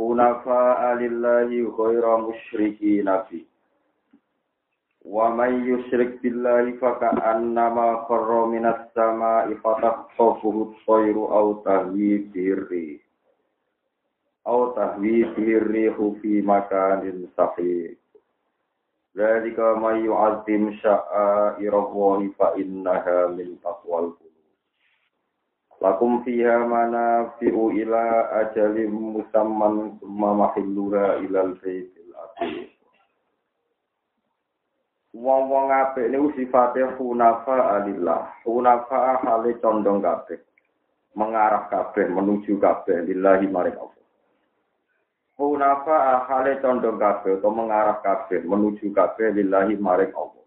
Hunafa'a lillahi ghaira musyriki nabi. Wa man yusyrik billahi faka'annama kharra minas sama'i fataqtafuhu at-tayru aw tahwi birri. Aw tahwi birri fi makanin sahih. Dzalika may yu'azzim sya'airallahi fa innaha min taqwal. Lakum fiha manafi'u ila ajalim musamman summa mahilluha ilal baitil atiq. Wong-wong apik niku sifate hunafa alillah. Hunafa hale condong kabeh. Mengarah kabeh menuju kabeh lillahi maring Allah. Hunafa hale condong kabeh atau mengarah kabeh menuju kabeh lillahi maring Allah.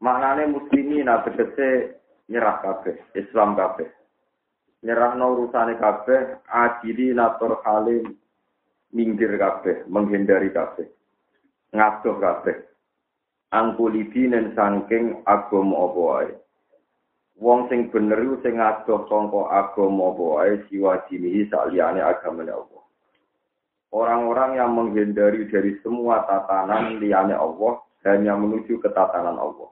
Maknane muslimin tegese nyerah kabeh, Islam kabeh. Nyerah no urusane kabeh, ajili natur halim minggir kabeh, menghindari kabeh. Ngadoh kabeh. Angkulidinen saking agama apa wae. Wong sing bener iku sing ngadoh sangka agama apa wae siwa jinihi saliyane Allah. Orang-orang yang menghindari dari semua tatanan liyane Allah hanya menuju ke tatanan Allah.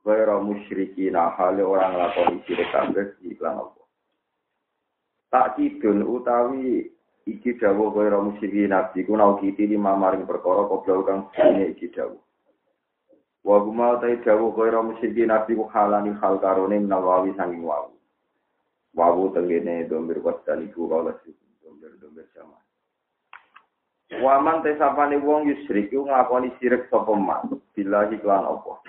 Gaira musyrikin hale orang lakoni syirik kabeh iklan Allah. Tak kidun utawi iki dawuh gaira musyrikin nabi ku nau kiti lima maring perkara kobra kang sine iki. Wa guma utai dawuh gaira musyrikin nabi ku halani hal karone nawawi sanging wawu. Wawu tengene domir wasdan iku kala domir-domir sama. Waman tesapane wong yusrik ku nglakoni syirik sapa man billahi lan apa.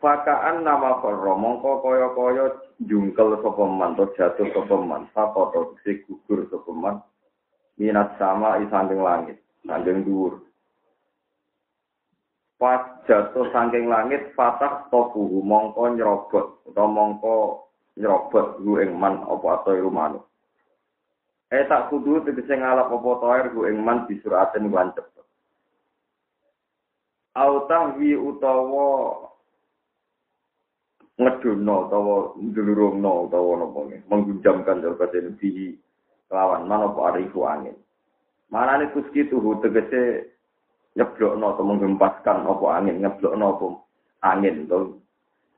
Fakaan nama korro mongko kaya kaya jungkel sapa man to jatuh sapa man sakoto si gugur sapa man minat sama isanding langit sanding dhuwur. Pas jatuh saking langit fatah tofuhu mongko nyerobot utawa mongko nyerobot lu ing man apa ato rumanu eh tak kudu tegese ngalap apa toer ku ing man disuraten wancep Autah wi utawa ngedono utawa ndulurungno utawa napa nggih menggunjamkan bahasa Nabi lawan manapa arifu angin. Manane kuski tuhu tegese nyeblokno atau menggempaskan apa angin, nyeblokno apa angin to.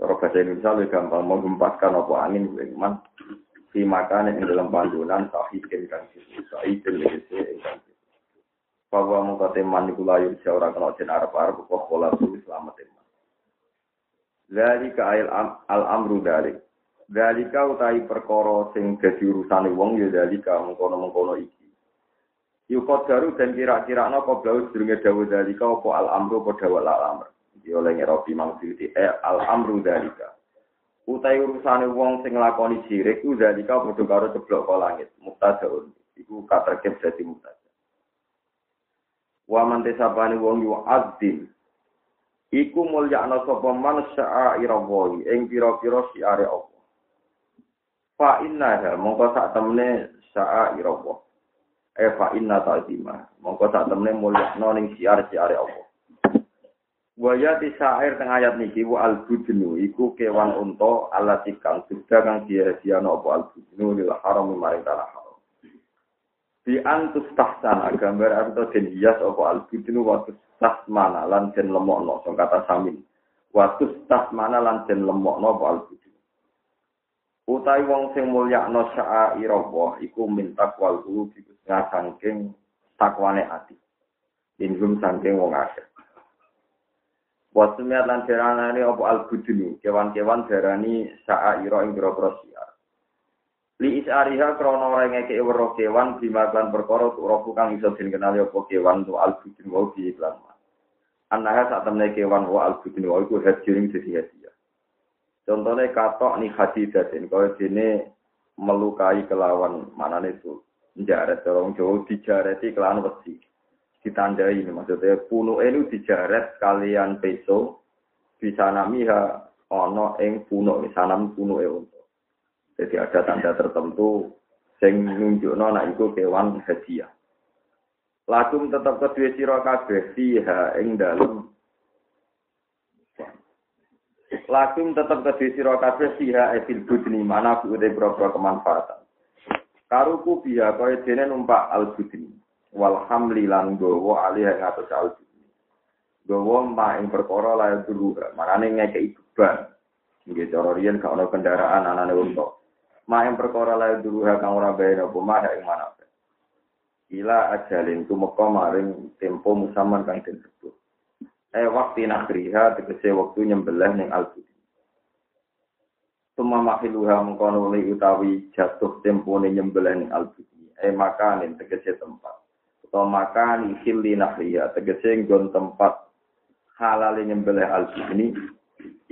Cara bahasa Indonesia lebih gampang menggempaskan apa angin kuwi man si makan yang dalam pandunan sahihin kan situ sahihin tegese ingkang bahwa muka teman iku layu orang kena jen arep-arep kok pola selamat teman. Zalika al, al amru dalik. Zalika utai perkara sing dadi urusane wong ya zalika mengkono-mengkono iki. Yukot daru dan kira-kira no kau blau sedurunge dawuh dalika apa al amru apa dawuh al amr. Iki oleh ngerobi mangsudi eh al amru dalika. Utai urusane wong sing nglakoni sirik ku dalika padha karo ceblok ka langit. Muktadaun. Iku katerkep dadi muktada. Wa man tesapane wong yu azim iku mulyakna sapa man sya'irallahi ing pira-pira siare Allah. Fa inna mongko sak temene sya'irallah. Eh fa inna ta'zima. Mongko sak temene mulyakna ning siar-siare Allah. Waya di syair tengah ayat niki wa al budnu iku kewan unta alati kang sudah kang dia-diano apa al budnu lil haram maring tanah Di antus tahsana gambar atau den hias apa al budnu wa tasmana lan den lemokno sing kata samin. Watus tasmana lan den lemokno apa albudu utai wong sing mulyakno sya'irallah iku minta wal qulubi sangking takwane ati. Ingum sangking wong akeh Wasumiat lan darani apa al-budunu, kewan-kewan darani sa'ira ing biro siar. Li isariha krono ora ngeke weruh kewan bimaklan perkara turofu kang iso den kenali apa kewan tu al-budun wa bi iklan. Anaha saat temen kewan wa al budin wa iku hadirin jadi hadiah. Contohnya katok nih hadidatin, kalau dene melukai kelawan mana itu jaret orang Jawa dijareti kelawan besi ditandai ini maksudnya puno ini dijaret kalian peso bisa namiha ono ing puno sanam puno e untuk jadi ada tanda tertentu sing nunjukno nek iku kewan hadiah. Lakum tetap kedua sira kabeh fiha ing dalem lakum tetap kedua sira kabeh fiha fil budni mana bude berapa kemanfaatan. Karuku biha kaya dene numpak al budni. Wal lan gowo alih ing atus al budni. Gowo ma ing perkara lae dulu manane ngekeki beban. Nggih cara riyen kendaraan anane untuk ma yang perkara lain dulu kang ora bayar apa mah ing mana ila ajalin tumeka maring tempo musaman kang sebut. Eh waktu nakriha tegese waktu nyembelih ning al Tuma mahiluha mengkono utawi jatuh tempo ning nyembelih ning al eh makanin tegese tempat. Atau makan ihili nakriha tegese nggon tempat halal nyembelih al ini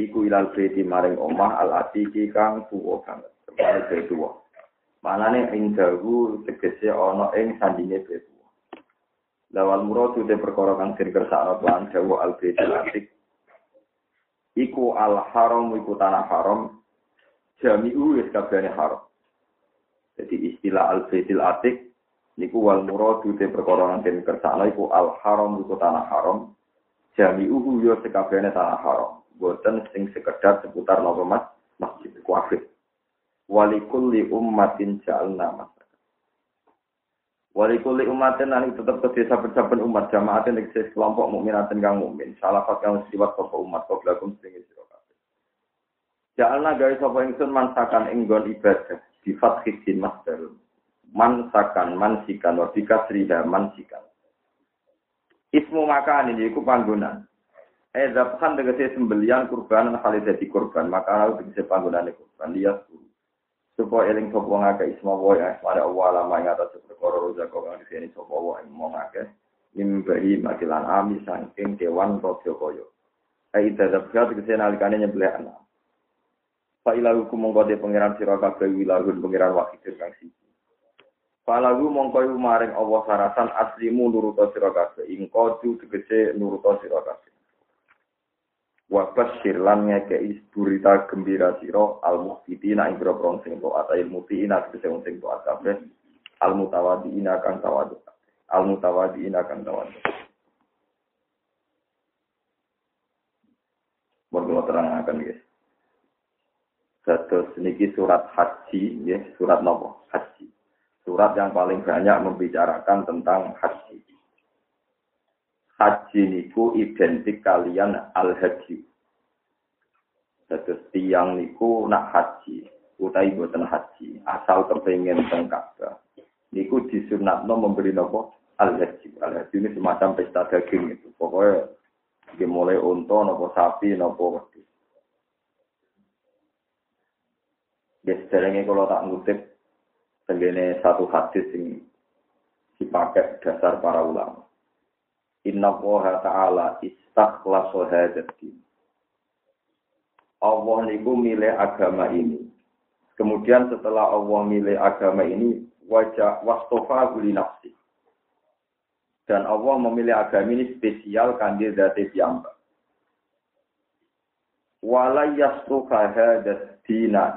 iku ilal beti maring omah al atiki kang tuwa banget kepala betua. Manane ing dawu tegese ana ing sandinge betua. Lawal muradu te perkara kang den kersakno lan dawu al atik. Iku al haram iku tanah haram jami'u wis kabehane haram. Jadi istilah al baitil atik niku wal muradu te perkara kang den kersakno iku al haram iku tanah haram jami'u yo sekabehane tanah haram. Boten sing sekedar seputar nopo mas masjid kuafir walikulli ummatin ja'alna masakan. Walikulli ummatin nanti tetap ke saben-saben umat jamaatin eksis kelompok mukminatin kang mukmin. Salafat kang siwat sapa umat qablakum sing sira kabeh. Ja'alna gawe sapa ingsun mansakan ing ibadah di fathid masdar. Mansakan mansikan wa kasriha mansikan. Ismu makan ini iku panggonan. Eh zaphan tegese sembelian kurban hal dadi kurban maka harus tegese panggonane kurban lihat supaya eling sapa ngake isma wa ya pada Allah lama ing atas perkara kok kang disini sapa wa ing mong ngake mimbahi makilan ami saking kewan rodya kaya. Ai dadap gat kese nalikane nyembelih anak Fa ilahu mongko de pangeran sira kabeh wilahun pangeran wahid kang siji. Falagu mongko maring Allah sarasan aslimu nuruta sira kabeh. Ing kodu tegese nuruta sira kabeh Wabas sirlan ngekei berita gembira siro al muhfitina ing boro sing taat il mutina tegese wong sing taat kabeh al mutawadiina kang tawadu al mutawadiina kang tawadu Mau terang akan guys. Satu niki surat haji, ya surat nopo haji. Surat yang paling banyak membicarakan tentang haji haji niku identik kalian al haji. Terus tiang niku nak haji, utai buatan haji, asal kepengen teng Niku disunatno memberi nopo al haji. Al haji ini semacam pesta daging itu. Pokoknya dimulai unta nopo sapi nopo wedhus. Ya kalau tak ngutip tenggene satu hadis yang dipakai dasar para ulama. Inna Allah Ta'ala istakhlasu hadat din. Allah niku milih agama ini. Kemudian setelah Allah milih agama ini, wajah wastofa guli nafsi. Dan Allah memilih agama ini spesial kandidat piyambak. Wala yasruha hadat dina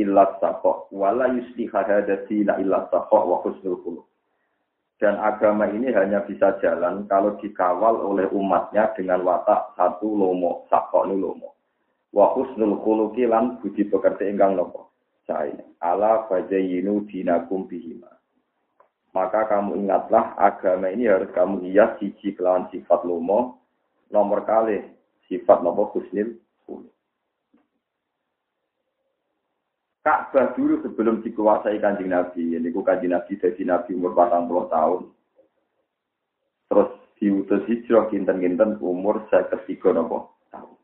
illa saqo. Wala yusliha hadat dina illa saqo wa khusnul qulub. Dan agama ini hanya bisa jalan kalau dikawal oleh umatnya dengan watak satu lomo, sakok ini lomo. Wa husnul khuluqi lan budi pekerti ingkang nopo. Saya ala fajayinu dinakum bihima. Maka kamu ingatlah agama ini harus kamu hias siji kelawan sifat lomo. Nomor kali sifat nopo husnul khuluq. Ka'bah dulu sebelum dikuasai kanjeng Nabi. Ini ku kanjeng Nabi dari Nabi umur 40 tahun. Terus diutus hijrah kinten-kinten umur saya ketiga nopo tahun.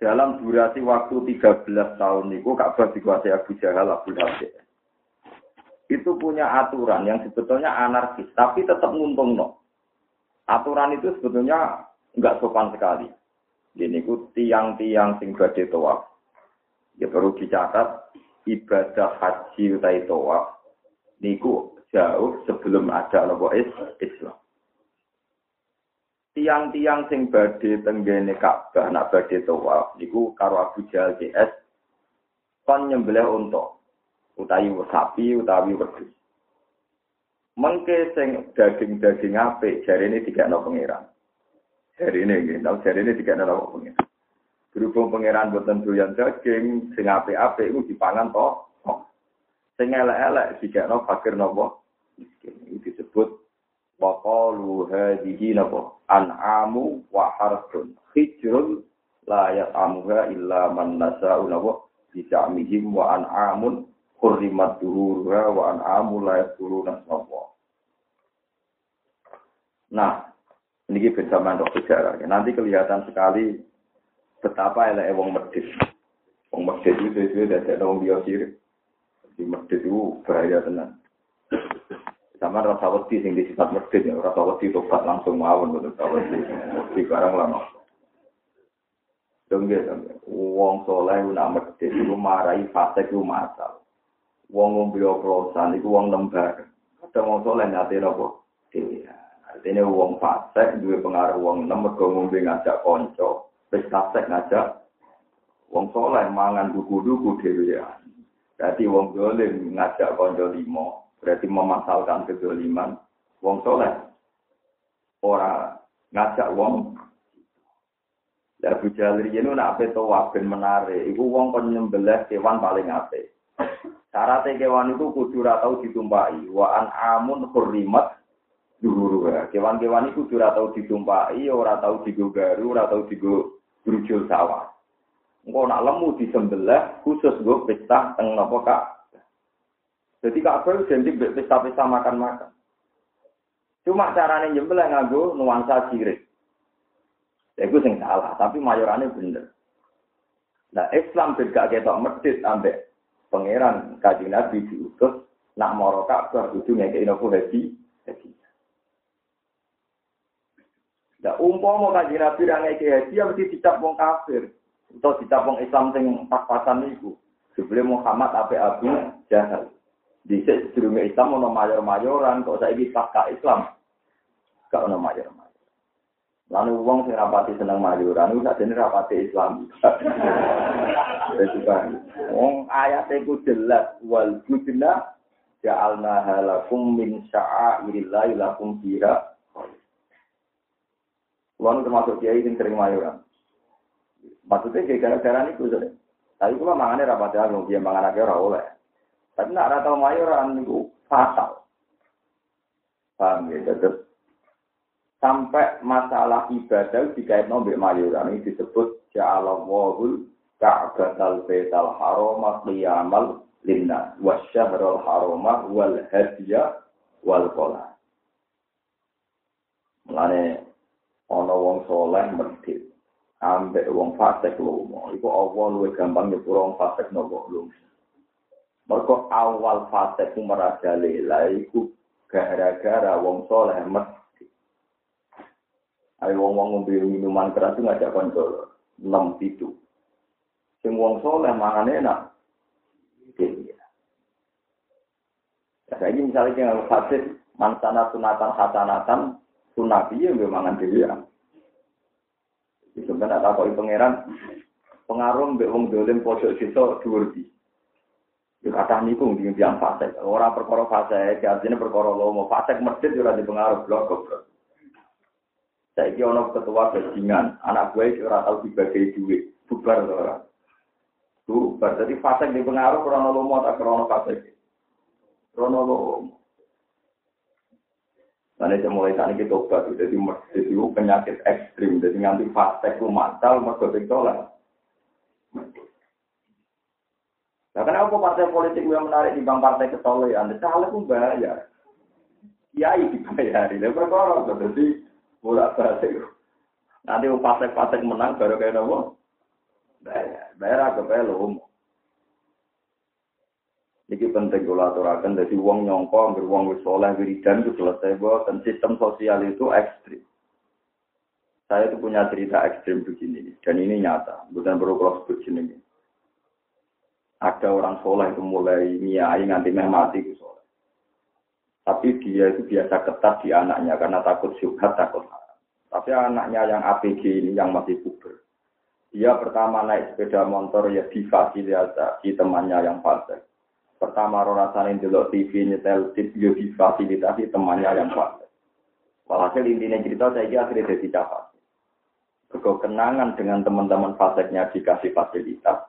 Dalam durasi waktu 13 tahun itu Ka'bah dikuasai Abu Jahal, Abu Habib. Itu punya aturan yang sebetulnya anarkis, tapi tetap nguntung no. Aturan itu sebetulnya nggak sopan sekali. Ini ku tiang-tiang sing badhe tawaf. Ya perlu dicatat ibadah haji utai tawaf niku jauh sebelum ada nopo Islam. Tiang-tiang sing badhe tenggene Ka'bah nak badhe tawaf niku karo Abu Jahal CS kon nyembelih unta utawi sapi utawi wedhus. Mengke sing daging-daging apik jarine dikekno pangeran. Jarine nggih, jarine dikekno pangeran. Berhubung pangeran boten doyan daging, sing apik-apik iku dipangan to. Sing elek-elek dikekno fakir napa? Miskin. Itu disebut waqalu hadhihi? An'amu wa harfun. Hijrun la ya'amuha illa man nasa'u napa? Bisa'mihim wa an'amun hurrimat duhuruha wa an'amu la yakuruna Allah. Nah, ini bersamaan untuk sejarah. Nanti kelihatan sekali betapa elek wong medit. Wong medit itu sesuai dari wong dia sirik. Di medit itu bahaya tenan. Sama rasa wedi sing disifat medit ya, rasa wedi tobat langsung mawon rasa wedi. Di barang lama. Dongge, wong soleh nak medit itu marahi fase itu masal. Wong ngombe oplosan itu wong lembar. Kadang wong soleh nyate nopo? Iya. Artinya wong fasek duwe pengaruh wong enem mergo ngombe ngajak kanca wis kasek ngajak wong soleh mangan duku-duku dhewe ya. Berarti wong dolim ngajak konco limo, berarti memasalkan kedoliman. Wong soleh ora ngajak wong Ya Abu Jalil ini nak tawaf ben menarik. Iku wong kon nyembelih kewan paling apik. Syaratnya kewan itu kudu ditumpai. Wa an amun hurrimat dulu Kewan-kewan itu kudu ditumpai, ora tau digogaru, ora tau digo brujul sawah. Engkau nak lemu di sembelah khusus gue pesta teng nopo kak. Jadi kak Abel jadi pesta-pesta makan-makan. Cuma caranya nyembelah nganggo nuansa sirik. Ya itu sing salah, tapi mayorannya bener. Nah Islam tidak ketok medit ambek pangeran kaji Nabi diutus nak moro Ka'bah kudu haji. Haji. Nah, umpama kanjeng Nabi ra ngeke haji ya mesti dicap wong kafir. Atau dicap wong Islam sing pas-pasan niku. Sebelum Muhammad ape Abu Jahal. Di sedurunge Islam ono mayor-mayoran kok saiki pasca Islam. Gak ono mayor-mayor. Lalu wong sing rapati seneng mayoran iku sakjane rapati Islam. Wis kan. Wong ayate ku jelas wal budna ja'alna halakum min sya'airillahi lakum fiha Kulo termasuk kiai yang sering mayoran. Maksudnya kayak gara-gara ini tuh Tapi kulo mangannya rapat ya, dia mangan aja oleh. Tapi nak rata mayoran itu fatal. Paham ya? Tetap sampai masalah ibadah dikait nombek mayoran ini disebut ja'alallahul ka'batal baital harama qiyamal linnas wasyahrul harama wal hadiya wal qala. Mulane ana wong soleh medhit ambek wong fasik lomo iku Allah luwih gampang nyepuro wong fasik nopo lomo mergo awal fasik ku merajalela iku gara-gara wong soleh medhit ayo wong-wong ngombe minuman keras ngajak kanca enam pitu. Sing wong soleh mangan enak Ya, saya misalnya yang fasik mansana sunatan hasanatan sunah piye mbek mangan ya. Itu kan tak takoki pangeran pengaruh mbek wong dolim pojok desa dhuwur di. Ya kata niku ndi yang fasik. Ora perkara fasik, artinya perkara lomo. Fasik masjid ora dipengaruh blok goblok. Saiki ana ketua bajingan, anak gue ora tau dibagi duit, bubar ora. Bubar, jadi fasik dipengaruh krono lomo tak krono fasik. Krono lomo. Karena saya mulai saat ini tobat, jadi itu penyakit ekstrim, jadi nganti fase matal, masuk ke sholat. Nah, kenapa partai politik yang menarik di bang partai kesolehan? Caleg pun bayar. Kiai dibayar, ini perkara, jadi bolak balik. Nanti partai-partai menang, baru kayak nopo. Bayar, bayar agak bayar loh. Iki penting kalau aturakan, jadi uang nyongko, beruang wis soleh, wiridan itu selesai, dan sistem sosial itu ekstrim. Saya itu punya cerita ekstrim begini, dan ini nyata, bukan perlu kalau sebut sini. Ada orang soleh itu mulai niai nganti meh mati itu soleh. Tapi dia itu biasa ketat di anaknya karena takut syubhat, takut haram. Tapi anaknya yang APG ini yang masih puber. Dia pertama naik sepeda motor ya difasilitasi temannya yang fasik. Pertama rasanya dulu TV nyetel tip ya difasilitasi temannya yang fasik. Walhasil intinya cerita saya kira akhirnya jadi capek. kenangan dengan teman-teman faseknya dikasih fasilitas,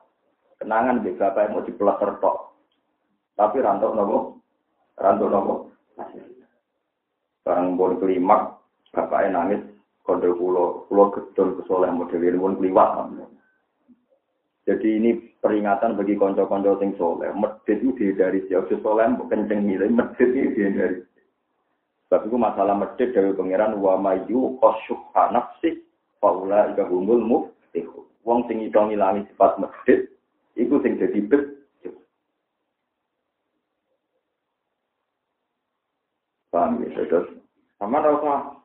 kenangan di bapak mau dipelaster tok. Tapi rantok nopo, rantok nopo. Barang pun kelimak, bapaknya nangis, kode pulau, pulau gedon kesoleh model ini pun keliwat. Jadi ini peringatan bagi konco-konco sing soleh. Medit itu dari siapa soleh, kenceng nilai, medit itu dari. Sebab itu masalah medit dari pangeran wa mayu kosyuha nafsi faula ika humul muftihu. Wong sing iso ngilangi sifat medit Iku sing jadi bet. Paham ya, terus. Sama rasa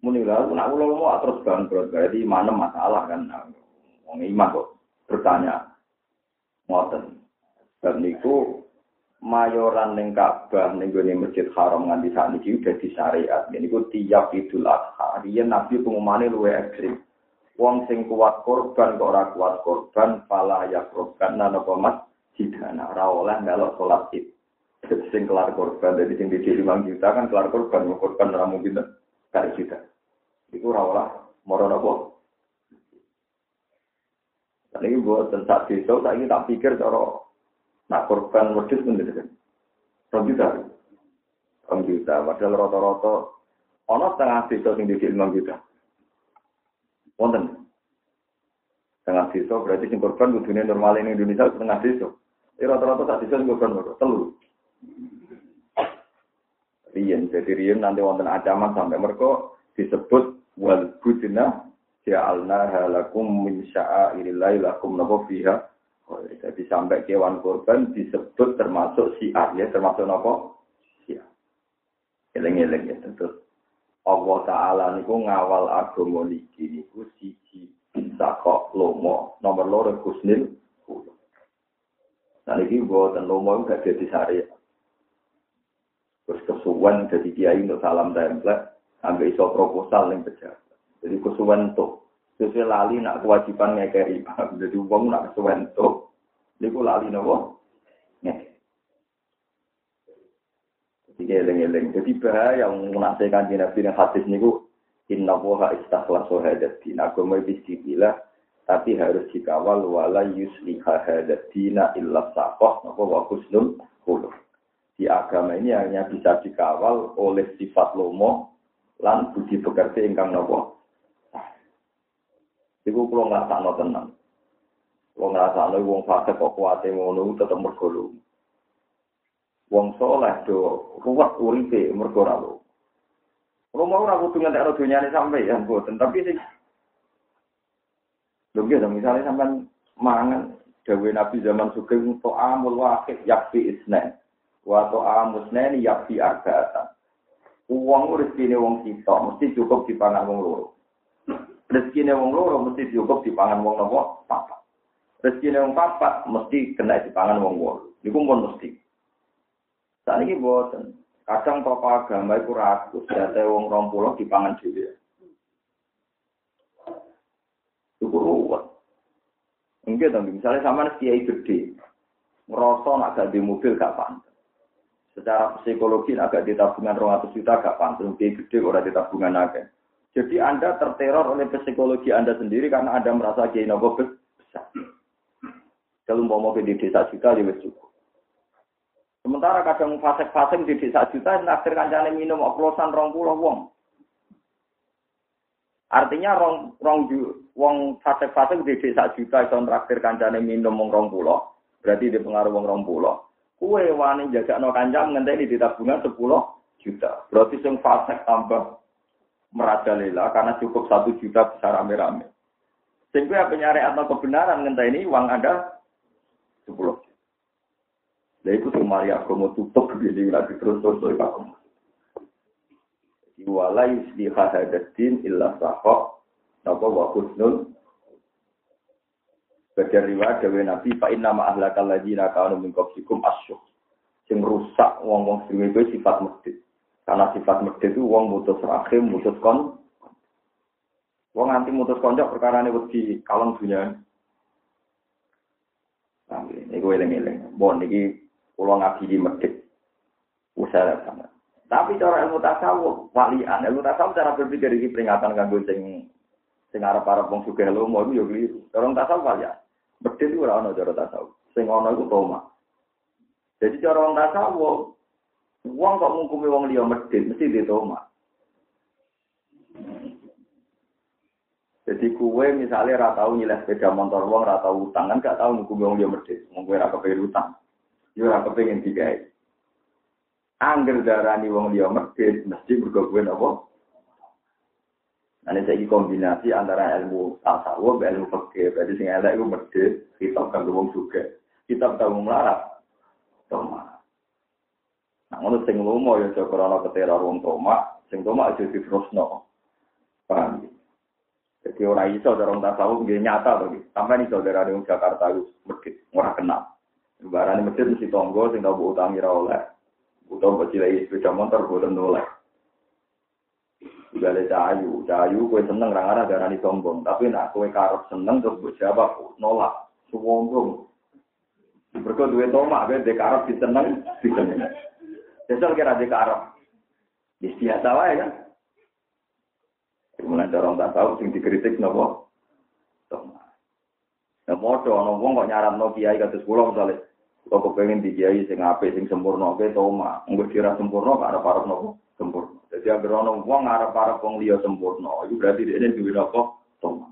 munilah, nak ulo mau terus bangkrut, berarti mana masalah kan? Wong iman kok bertanya, ngoten. Dan itu mayoran ning Ka'bah ning gone Masjid Haram nganti sakniki udah di syariat. Niku tiap Idul Adha, riyen Nabi pengumane luwe ekstrim. Wong sing kuat korban kok ora kuat korban, pala ya korban napa mas jidana ora oleh melok salat id. Sing kelar korban dari sing di 5 juta kan kelar korban, mau korban mungkin kali juta. Iku ora oleh moro napa. Ini buat tentang desa, saya ini tak pikir cara nak korban wedus tidak. Rong juta. Rong juta. Padahal rata-rata, ono setengah desa sing di 5 juta. Wonten. Setengah desa berarti sing korban kudune normal ini Indonesia setengah desa. Ini rata-rata tak desa sing korban loro, telu. Rien, jadi Rien nanti wonten ancaman sampai mereka disebut wal budina ja'alna halakum min sya'airillahi lakum napa fiha Oh, jadi sampai kewan korban disebut termasuk siar ya termasuk apa? Siar. Eleng-eleng ya tentu. Allah Ta'ala niku ngawal agama niki niku siji bisa kok lomo nomor loro kusnil Nah ini buatan lomo gak jadi syariat. Terus kesuwan jadi kiai untuk salam template, sampai iso proposal yang pejabat. Jadi kesuwan tuh, sesuai lali nak kewajiban ngekeri, jadi uang nak kesuwan tuh. Ini lali nopo. Jadi eleng-eleng. Jadi bahaya yang menasihkan di Nabi yang hadis niku inna woha istakhlasu hadatina. Agama istilah tapi harus dikawal wala yusliha hadatina illa sakoh napa wa husnul khuluq. Di agama ini hanya bisa dikawal oleh sifat lomo lan budi pekerti ingkang napa. Iku kula ngrasakno tenan. Wong ngrasakno wong fasik kok kuwate ngono tetep mergo wong soleh do ruwet uripe mergo ora lu. Kalau mau ora kudu ngentek dunyane sampai ya mboten, tapi sing Lho nggih misalnya sampean mangan dawe Nabi zaman sugeng to amul wahid yakfi isnen. Wa to amusnen yakfi arba'atan. Uang rezekine wong kita mesti cukup dipangan wong loro. Rezekine wong loro mesti cukup dipangan wong nopo? Papat. Rezekine wong papat mesti kena dipangan wong wolu. Niku pun mesti. Saat ini boten. Kadang tokoh agama itu ragu, jate wong rompulo di pangan dhewe. Itu ruwet. Enggak dong, misalnya sama kiai gede, ngerasa nak di mobil gak pantas. Secara psikologi agak di tabungan 200 juta gak pantas, kiai gede orang di tabungan agak. Jadi Anda terteror oleh psikologi Anda sendiri karena Anda merasa kiai nopo besar. Kalau mau mau di desa juta, ya cukup. Sementara kadang fasek-fasek di desa juta, naktir kancane minum oplosan rong puluh wong. Artinya rong rong ju, wong fasek-fasek di desa juta itu traktir kancane minum wong rong puluh, berarti di pengaruh wong rong puluh. Kue wani jaga no kancam ngenteni di tabungan sepuluh juta. Berarti sing fasek tambah merajalela karena cukup satu juta bisa rame-rame. Sehingga penyari atau kebenaran ngenteni uang ada sepuluh Lah iku sing mari agama tutup gede lagi terus terus terus aku. Wala yusli hadatin illa sahok napa wa husnul Bagian riwayat Nabi fa inna ma ahlakal ladina kanu min qablikum asyuk. Sing rusak wong-wong itu sifat medit. Karena sifat medit itu wong mutus rahim, mutus kon. Wong anti mutus konco perkara ini wedi kalong dunia. Nah, ini gue eling-eling. Bon, ini pulau ngaji di medit. Usaha sangat. Tapi cara ilmu tasawuf, walian, ilmu tasawuf cara berpikir ini peringatan kanggo sing sing arep-arep wong sugih lomo iku ya keliru. Cara tasawuf walian. Medit itu ora ana cara tasawuf. Sing ana iku toma. Jadi cara tasawuf, wong kok ngukumi wong liya medit mesti ditoma. Jadi kue misalnya ora tau nyileh sepeda motor wong ora tau utang kan gak tau ngukumi wong liya medit. Wong kowe ora kepengin utang. Yo ora kepengin digawe. Angger darani wong liya medit mesti mergo kowe napa? Nah, ini kombinasi antara ilmu tasawuf ilmu fikih. Berarti sing elek iku medhit, kitab kanggo juga. Kitab kanggo melarat. Toma. Ngono sing lomo ya aja krana keteror wong toma, sing toma aja diterusno. Paham? Jadi orang iso orang tasawuf nggih nyata to iki. Nih saudara di Jakarta itu medhit, ora kenal. Barane medhit mesti tonggo sing tau utangi ra oleh. Utawa bocil sepeda motor boten oleh. Gale cahayu, cahayu kue seneng rangara darani sombong, tapi nak kue karep seneng terus buat jawab nolak, sombong. Mereka duwe tomak, kue dek karep diseneng, diseneng. Jajal kira dek karep, biasa wae kan. Mulai dorong tak tahu, sing dikritik nopo. Nah, modo, wong kok nyaran no kiai kados kula misalnya, kok kepengen di kiai sing apik sing sempurna, kue tomak, nggak kira sempurna, karena parah nopo sempurna. Jadi agar ono wong arep para wong liya sempurna, itu berarti dia ini duwe apa? Toma.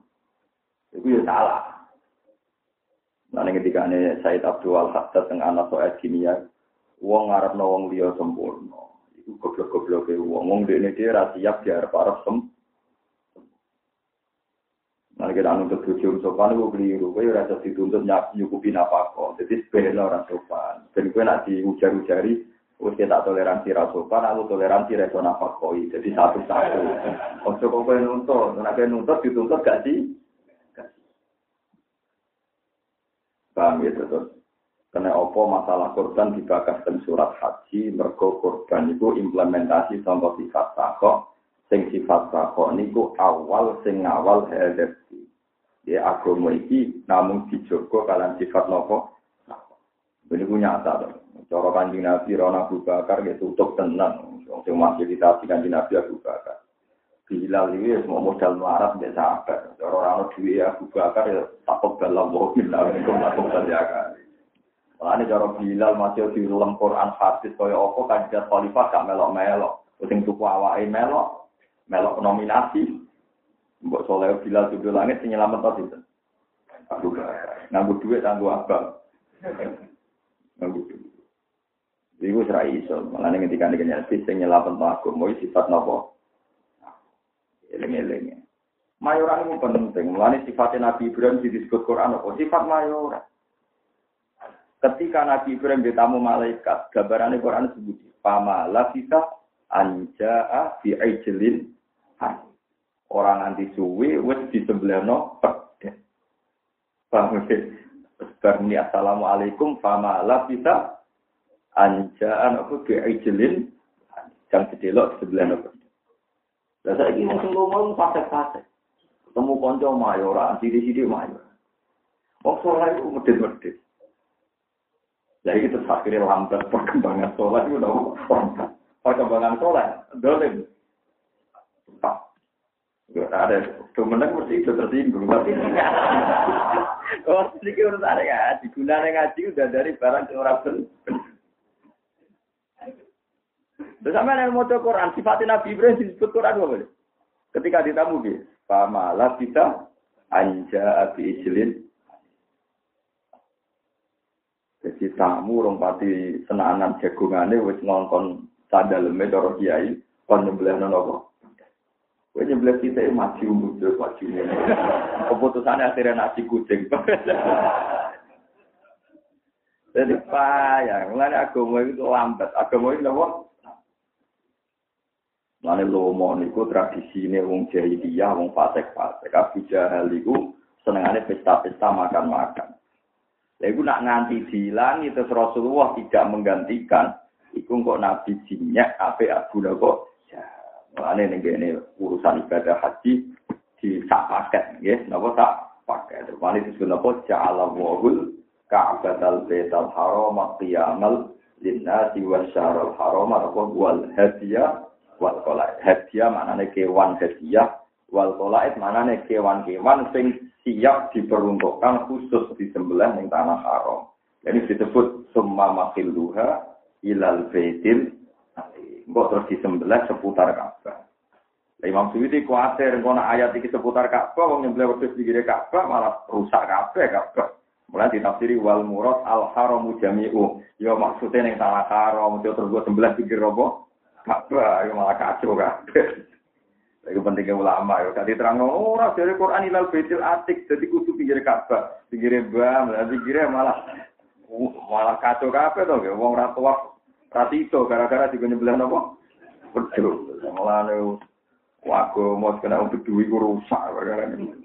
Itu ya salah. Nah, ketika ini Said Abdul Al-Haddad teng anak soal kimia, wong ngarep wong liya sempurna. Iku goblok-goblok e wong wong dene dia ra siap diarep arep sem. Nah, kita nuntut bojo sopan iku keliru. Kowe ora iso dituntut nyukupi nafkah. Jadi sebenarnya ora sopan. Ben kowe nak diujar-ujari Wis kita toleransi rasopan, aku toleransi reso nafakoi. Jadi satu-satu. Ojo kok kowe nuntut, nek kowe nuntut dituntut gak sih? Paham ya terus. Karena opo masalah korban dibakas dan surat haji, mergo korban itu implementasi contoh sifat takok, sing sifat takok niku awal sing awal hedesi. Ya agama iki namun dijogo kalian sifat nopo. Ini punya nyata Cara kanjeng Nabi Rona Abu Bakar ya tutup tenang. Yang masih ditasi kanjeng Nabi Abu Bakar. Bilal ini semua modal melarat tidak sabar. Cara orang duit Abu Bakar ya takut dalam ini kok takut saja Malah ini cara Bilal masih di dalam Quran hadis kaya apa kanjeng Khalifah gak melok-melok. Sing tuku awake melok, melok nominasi. Mbok soleh Bilal tujuh langit sing nyelamet tadi. Abu Bakar. Nganggo duit nganggo abang. Nganggo duit. Iku serai iso, malah nih ketika nih kenyal sih, nyela pentok mau sifat nopo. Eleng-eleng. Mayoran itu penting, malah sifatnya Nabi Ibrahim disebut Quran apa? Sifat mayoran. Ketika Nabi Ibrahim ditamu malaikat, gambarannya Quran sebut, Pama lafisa anja'a fi ijlin Orang anti suwi, wis di sebelah no, pedes. Paham ya? Assalamualaikum, fama lafisa anjaan aku ijlin yang sedelok di sebelah nopo. Lah saiki wong sing lomo fasek-fasek. Ketemu kanca mayora, sithik-sithik mayor. Wong saleh iku medhit-medhit. Iki terus akhirnya lambat perkembangan sholat itu udah perkembangan sholat dolim. Pak, Gak ada kemenang mesti itu tersinggung. Oh sedikit urus ada ya. Digunakan ngaji udah dari barang orang benar. Terus sama yang mau Quran, sifatnya Nabi Ibrahim disebut Quran apa boleh? Ketika ditamu dia, pamalah kita anja abi ijlin. Jadi tamu orang pati senanan jagungannya wis ngongkon sandaleme cara kiai kon nyembelih nono apa? Kowe nyembelih kita maju mundur maju. Keputusannya akhirnya nasi kucing. Jadi payah, mulai agama itu lambat. Agama itu apa? Mane lomo niku tradisine wong jahiliyah, wong fasik-fasik. Abu Jahal iku senengane pesta-pesta makan-makan. Lha iku nak nganti dihilangi terus Rasulullah tidak menggantikan, iku kok Nabi jinyak ape Abu kok ya. Mulane ning urusan ibadah haji di sak paket nggih, napa sak paket. Terus disebut napa ja'ala wahul Ka'batal Baitul Haram qiyamal linnasi wasyarul haram apa wal hadiah wal qolaid. Hadiah maknane kewan hadiah wal qolaid maknane kewan-kewan sing siap diperuntukkan khusus disembelih ning tanah haram. Jadi disebut summa makhilluha ilal baitil Mbok terus disembelih seputar Ka'bah. Imam Suyuti kuatir ngono ayat iki seputar Ka'bah wong nyembelih wedhus di Ka'bah malah rusak kabeh Ka'bah. Mulai ditafsiri wal murad al haramu jami'u. Ya maksudnya ning tanah haram, terus gue sebelah pikir robo. Kabeh yo malah kacau kabeh. Itu pentingnya ulama ya. Tadi terang oh, ora dari Quran ilal baitil atik, jadi kudu pinggir Ka'bah, pinggir bam, pinggir malah uh, malah kacau kabeh to, wong ora tuwa ratito gara-gara juga nyebelah nopo. Betul. Malah ne wago mau kena beduwi ku rusak gara-gara ini.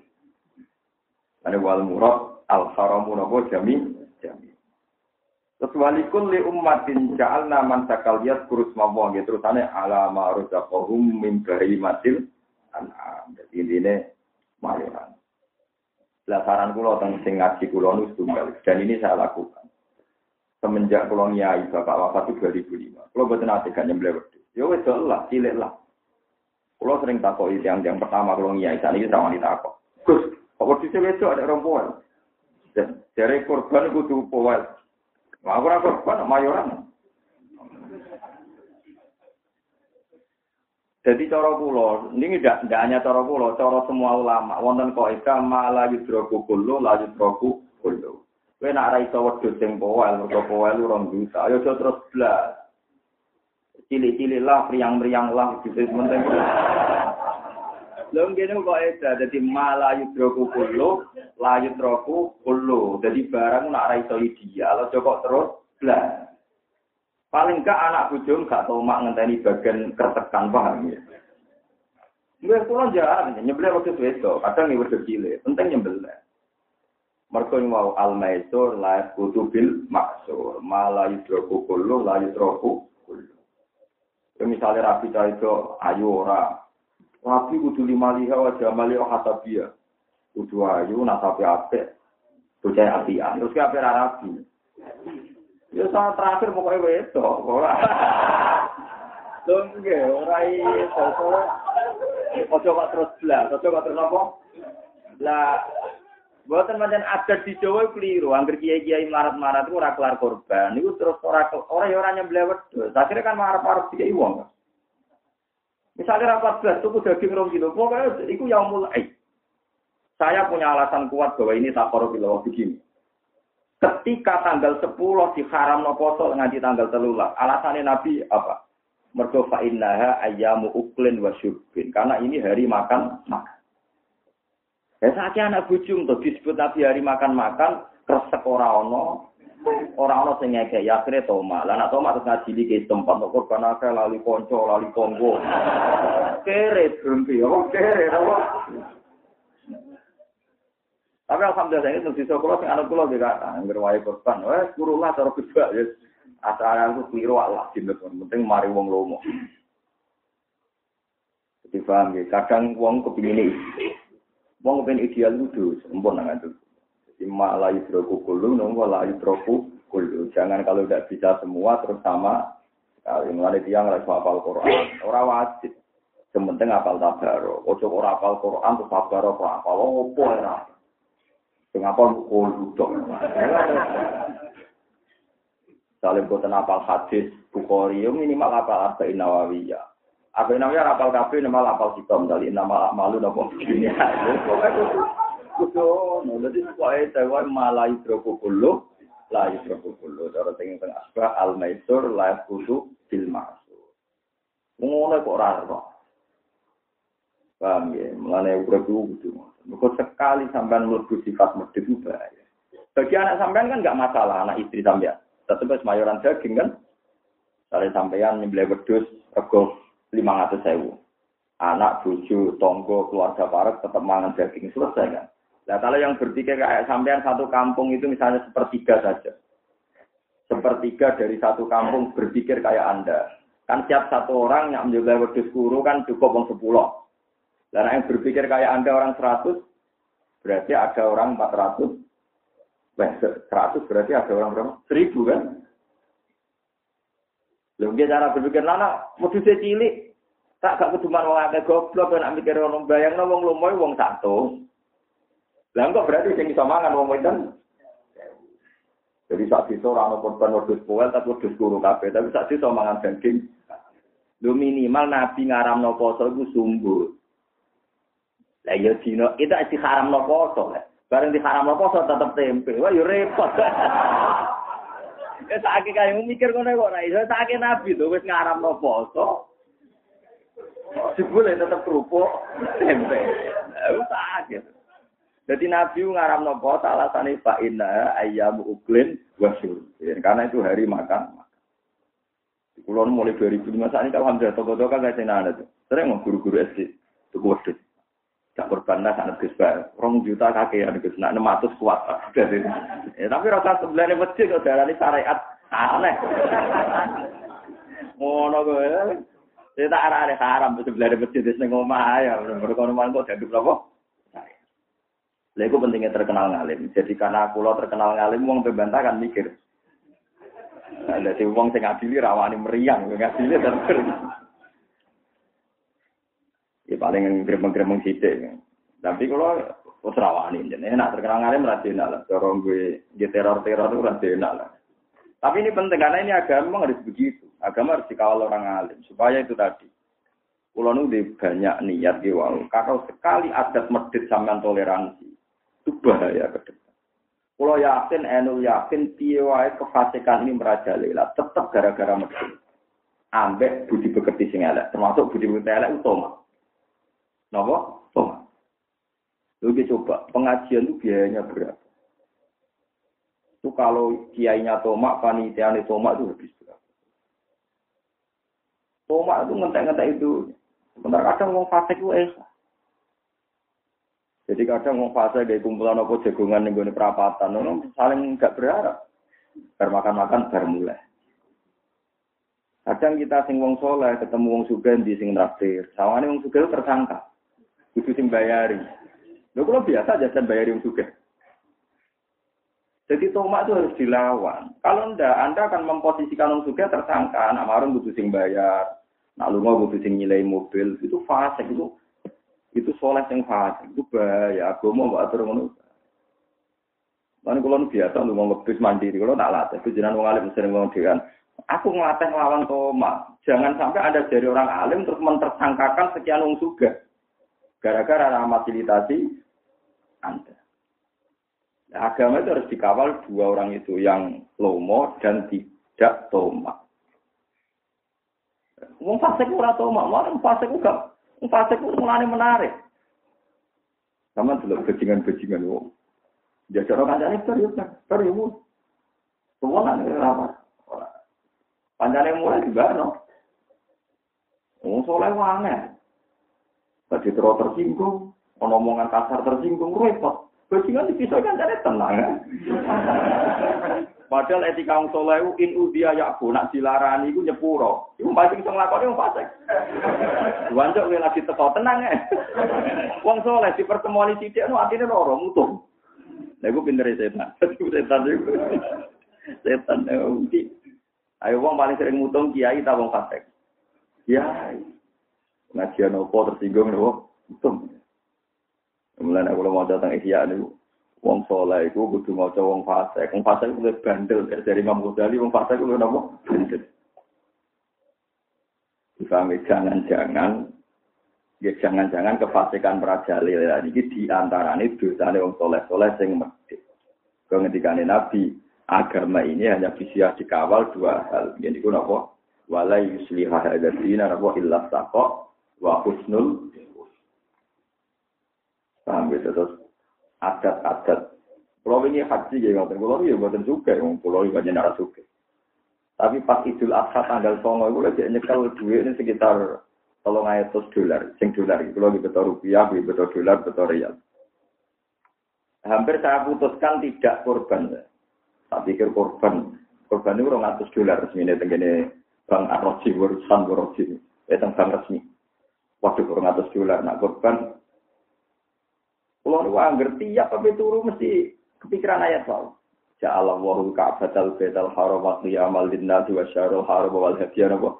Ane wal murad al haramu napa jami jami Kecuali kulli ummatin ja'alna man sakal yat kurus mawang gitu terusane ala ma razaqahum min matil an'am. Jadi ini mayoran. Lah saran kula teng sing ngaji kula nu tunggal dan ini saya lakukan. Semenjak kula nyai Bapak wafat itu 2005. Kula boten ate gak nyembelih wedhus. Ya wis lah, cilik lah. Kula sering takoki yang yang pertama kula nyai saniki sama ditakok. Gus, kok wedhus wedok ada rombongan? Dari korban kudu powel. Aku ora korban mayoran. Jadi cara kula, ini tidak tidak hanya cara kula, cara semua ulama. Wonten kok ika malah yudroku kullu, la yudroku kullu. Kowe nak ra iso wedhus sing powel, mergo powel rong juta. Ayo terus blas. Cilik-cilik lah, priang-priang lah, gitu penting. Lho ngene kok eda dadi malah yudroku kullu, la yudroku kullu. Dadi barang nak ra iso ideal, aja kok terus blas. Paling gak anak bojo gak tau mak ngenteni bagian kertekan paham ya. Nggih kula jarang nyembelih waktu wedok, kadang nih wedok cilik, penting nyembelih. Mergo mau al maisur la kutubil maksur, malah yudroku kullu, la yudroku kullu. Misalnya rapi itu ayu ora, Nabi kudu lima liha wa jamali wa hatabia. Kudu ayu, nasabi apik. Bocah apian. Terus ke apik rabi. Ya sama terakhir pokoknya wedok. Ora. Lho nggih, ora iso. Ojo kok terus blas, ojo kok terus apa? Lah Buatan macam ada di Jawa keliru, angker kiai-kiai marat-marat itu ora kelar korban, itu terus ora orang yang orangnya belewet. Akhirnya kan marah-marah kiai uang. Misalnya rapat belas tuku daging rong kilo, pokoknya itu yang mulai. Saya punya alasan kuat bahwa ini tak korup begini. Ketika tanggal 10 haram no poso ngaji tanggal telulah. Alasannya Nabi apa? Mergo fa innaha ayyamu uklin wa syurbin. Karena ini hari makan makan. Ya sakit anak bujung tuh disebut Nabi hari makan-makan, kresek ora Orang ana sing ngekek ya akhire toma. Lah nek toma terus ngajili ke tempat kok korban akeh lali kanca, lali tonggo. Kere berhenti, apa kere apa? Tapi alhamdulillah ini saja kalau sing anak kula juga anggar wae korban, wes kurulah cara kedua ya. Asal aku keliru Allah dinten penting mari wong lomo. Jadi paham ya, kadang wong kepingin wong kepingin ideal itu, sempurna nang itu. Imma la yudroku kulu, nunggu la yudroku kulu. Jangan kalau tidak bisa semua terus sama sekali. Mulai tiang lagi hafal Quran. Orang wajib. Sementing hafal tabaro. Ojo orang hafal Quran terus tabaro kok hafal. Opo ya. Sing hafal kulu dong. Salim boten hafal hadis Bukhari, minimal hafal Arba'in Nawawiyah. Arba'in Nawawiyah hafal kabeh minimal hafal hitam dari nama malu nopo. kudu dadi pokoke dewe malah hidroku kulo la cara sing teng asbah al maisur la kudu bil masur ngono kok ora paham ya mulane urip kudu sekali sampean mlebu sifat medhit bahaya. Bagi anak sampean kan nggak masalah, anak istri sampean. Tetap mayoran daging kan. Kalau sampean nyembelih wedhus rego 500 sewu. Anak, bojo, tonggo, keluarga parek tetap mangan daging selesai kan. Nah kalau yang berpikir kayak sampean satu kampung itu misalnya sepertiga saja. Sepertiga dari satu kampung berpikir kayak Anda. Kan siap satu orang yang menjaga wedus guru kan cukup orang sepuluh. Dan yang berpikir kayak Anda orang seratus, berarti ada orang empat ratus. seratus berarti ada orang berapa? Seribu kan? Lho cara berpikir lana wedhuse cilik tak gak keduman wong akeh goblok nek mikir ono bayangno wong lumoy wong satu. Lah kok berarti sing iso mangan wong wedan jadi saat itu orang korban wedus poel tapi wedus guru kafe tapi saat itu mangan daging. Lu minimal nabi ngaram no poso itu sumbu. Lah ya dino itu di haram no poso. Bareng di haram no poso tetap tempe. Wah yo repot. Ya sakit kayak mikir ngono kok ora iso sakit nabi tuh wis ngaramno poso. Jebule tetep kerupuk tempe. Wis sakit. Jadi Nabi ngaramno poso alasane fa inna ayyamu uklin wa Karena itu hari makan. Kulo mulai 2005 saat ini kalau hamzah toko-toko kan kasih nana tuh. Sering mau guru-guru SD. Tuh wedus. Cak korban lah anak Gus Rong juta kakean Gus nak 600 kuat. ya, tapi rasa sebenarnya masjid kok darani syariat aneh. Ngono kowe. Ya tak arah haram sebelah masjid wis ning omah ya. Omah kok jadi berapa? Lha pentingnya terkenal ngalim. Jadi karena aku lo terkenal ngalim wong pembantah kan mikir. Ada si wong sing ngadili rawani meriang, ngadili terus. Ya paling gremeng-gremeng sithik. Tapi kalau wis rawani jenenge nak terkenal ngalim ra lah. Cara gue di teror-teror itu ra lah. Tapi ini penting karena ini agama harus begitu. Agama harus dikawal orang alim supaya itu tadi. Kulo nu banyak niat di wow. Kalau sekali adat medit sampean toleransi itu bahaya ke depan. Kulo yakin, enu yakin, piye kefasikan ini merajalela. Tetap gara-gara medit. Ambek budi bekerti sing termasuk budi bekerti elek utama. Napa? Toma. Lu coba, pengajian itu biayanya berapa? Itu kalau kiainya tomak, panitianya tomak itu habis berapa? Tomak itu ngentek-ngentek itu. Sebentar kadang mau fase itu esa. Jadi kadang mau fase dari kumpulan apa jagungan yang gue perapatan, saling nggak berharap. Bermakan-makan baru mulai. Kadang kita sing wong soleh ketemu wong sugen di sing traktir. Sawane wong sugen tersangka kudu sing bayari. Lho kalau biasa jajan bayari yang juga. Jadi tomak itu harus dilawan. Kalau ndak, Anda akan memposisikan orang juga tersangka. Anak marung butuh sing bayar. Nak lunga butuh sing nilai mobil. Itu fase itu itu soleh yang fase itu bahaya. mau mbak atur ngono. Lan kalau biasa lu mau ngebis mandiri, kalau tak latih, itu jangan wong alim sering ngomong dengan aku ngelatih lawan tomak. Jangan sampai ada dari orang alim terus mentersangkakan sekian wong juga. Gara-gara ada fasilitasi Anda. Nah, agama itu harus dikawal dua orang itu, yang lomo dan tidak tomak. Wong fasik ora tomak, malah fasik juga. Fasik mulane menarik. Sama dulu bajingan-bajingan wong. Jajak orang kancane periuk kan, periuk. Semua kan apa? Pancane mulai juga no. Wong soleh wangen. Tadi terus tersinggung, omongan kasar tersinggung, repot. Bajingan dipisah kan jadi tenang. Ya? Padahal etika wong soleh in udia bu nak dilarani iku nyepuro. Iku pasti iso nglakoni wong fasik. Wancuk kowe lagi teko tenang ya. Wong soleh di pertemuan sithik nu atine loro mutung. Lah iku pintere setan. setan iku. Setan iki. Ayo wong paling sering mutung kiai ta wong fasik. Kiai ngajian opo tersinggung nopo itu kemudian aku mau datang ihya nih wong soleh itu butuh mau coba wong fase wong itu lebih bandel. Dari Imam Ghazali wong itu nopo? Bandel. Difahami? Jangan-jangan ya jangan-jangan kefasikan di antara ini dosa wong soleh soleh sing medit. Kau ngendikane Nabi agama ini hanya bisa dikawal dua hal. Jadi ku nopo? Walai yuslihah ada dina nopo? Illa sako wa husnul. Paham gitu terus adat-adat kalau ini haji ya nggak kalau ya buatan juga yang pulau ini banyak narasi juga tapi pas idul adha tanggal songo itu lagi nyekel duit ini sekitar tolong ayat dolar sing dolar itu lagi betul rupiah betul dolar betul real hampir saya putuskan tidak korban. Tak pikir korban. Korban itu orang atas dolar resmi ini tenggine Bang Arroji, urusan Arroji. Ya tentang resmi. Waduh orang atas dolar, nak korban. Kalau lu anggar tiap tapi turu mesti kepikiran ayat soal. Ja'ala wahul ka'batal betal haram wa qiyamal linnasi wa syarul haram wal hadiyan apa?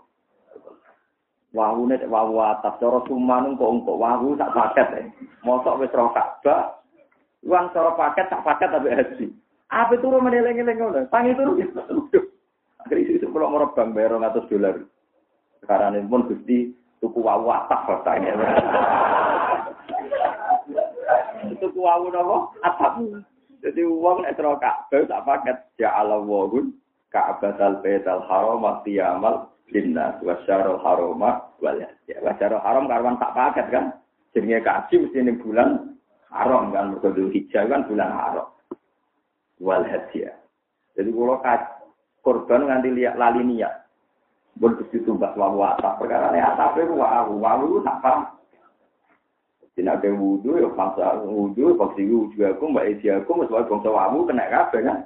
Wahu nek wahu atap cara sumanung kok engko wahu tak paket eh. Mosok wis roh Ka'bah. Uang cara paket tak paket tapi haji. Apa turu meneleng-eleng ngono? Tangi turu. Akhirnya itu kalau mau bang bayar ratus dolar. Sekarang ini pun gusti tuku wawu atap rasanya. Tuku wawu nopo atap. Jadi uang nek terus Ka'bah tak paket ya Allah wahun Ka'batal Baitul Haram amal linnas wa syarul wal ya wa haram karwan tak paket kan. Jenenge kaji mesti ning bulan haram kan mergo hijau kan bulan haram. Wal hadiah. Jadi kalau korban nganti lihat lali niat. Bon Gusti tumbas wawu atap perkara ne atape wawu wawu tak paham. Tidak ada wudhu, ya bangsa wudhu, bangsa wudhu aku, mbak Edi aku, masalah bangsa wawu, kena kabeh kan.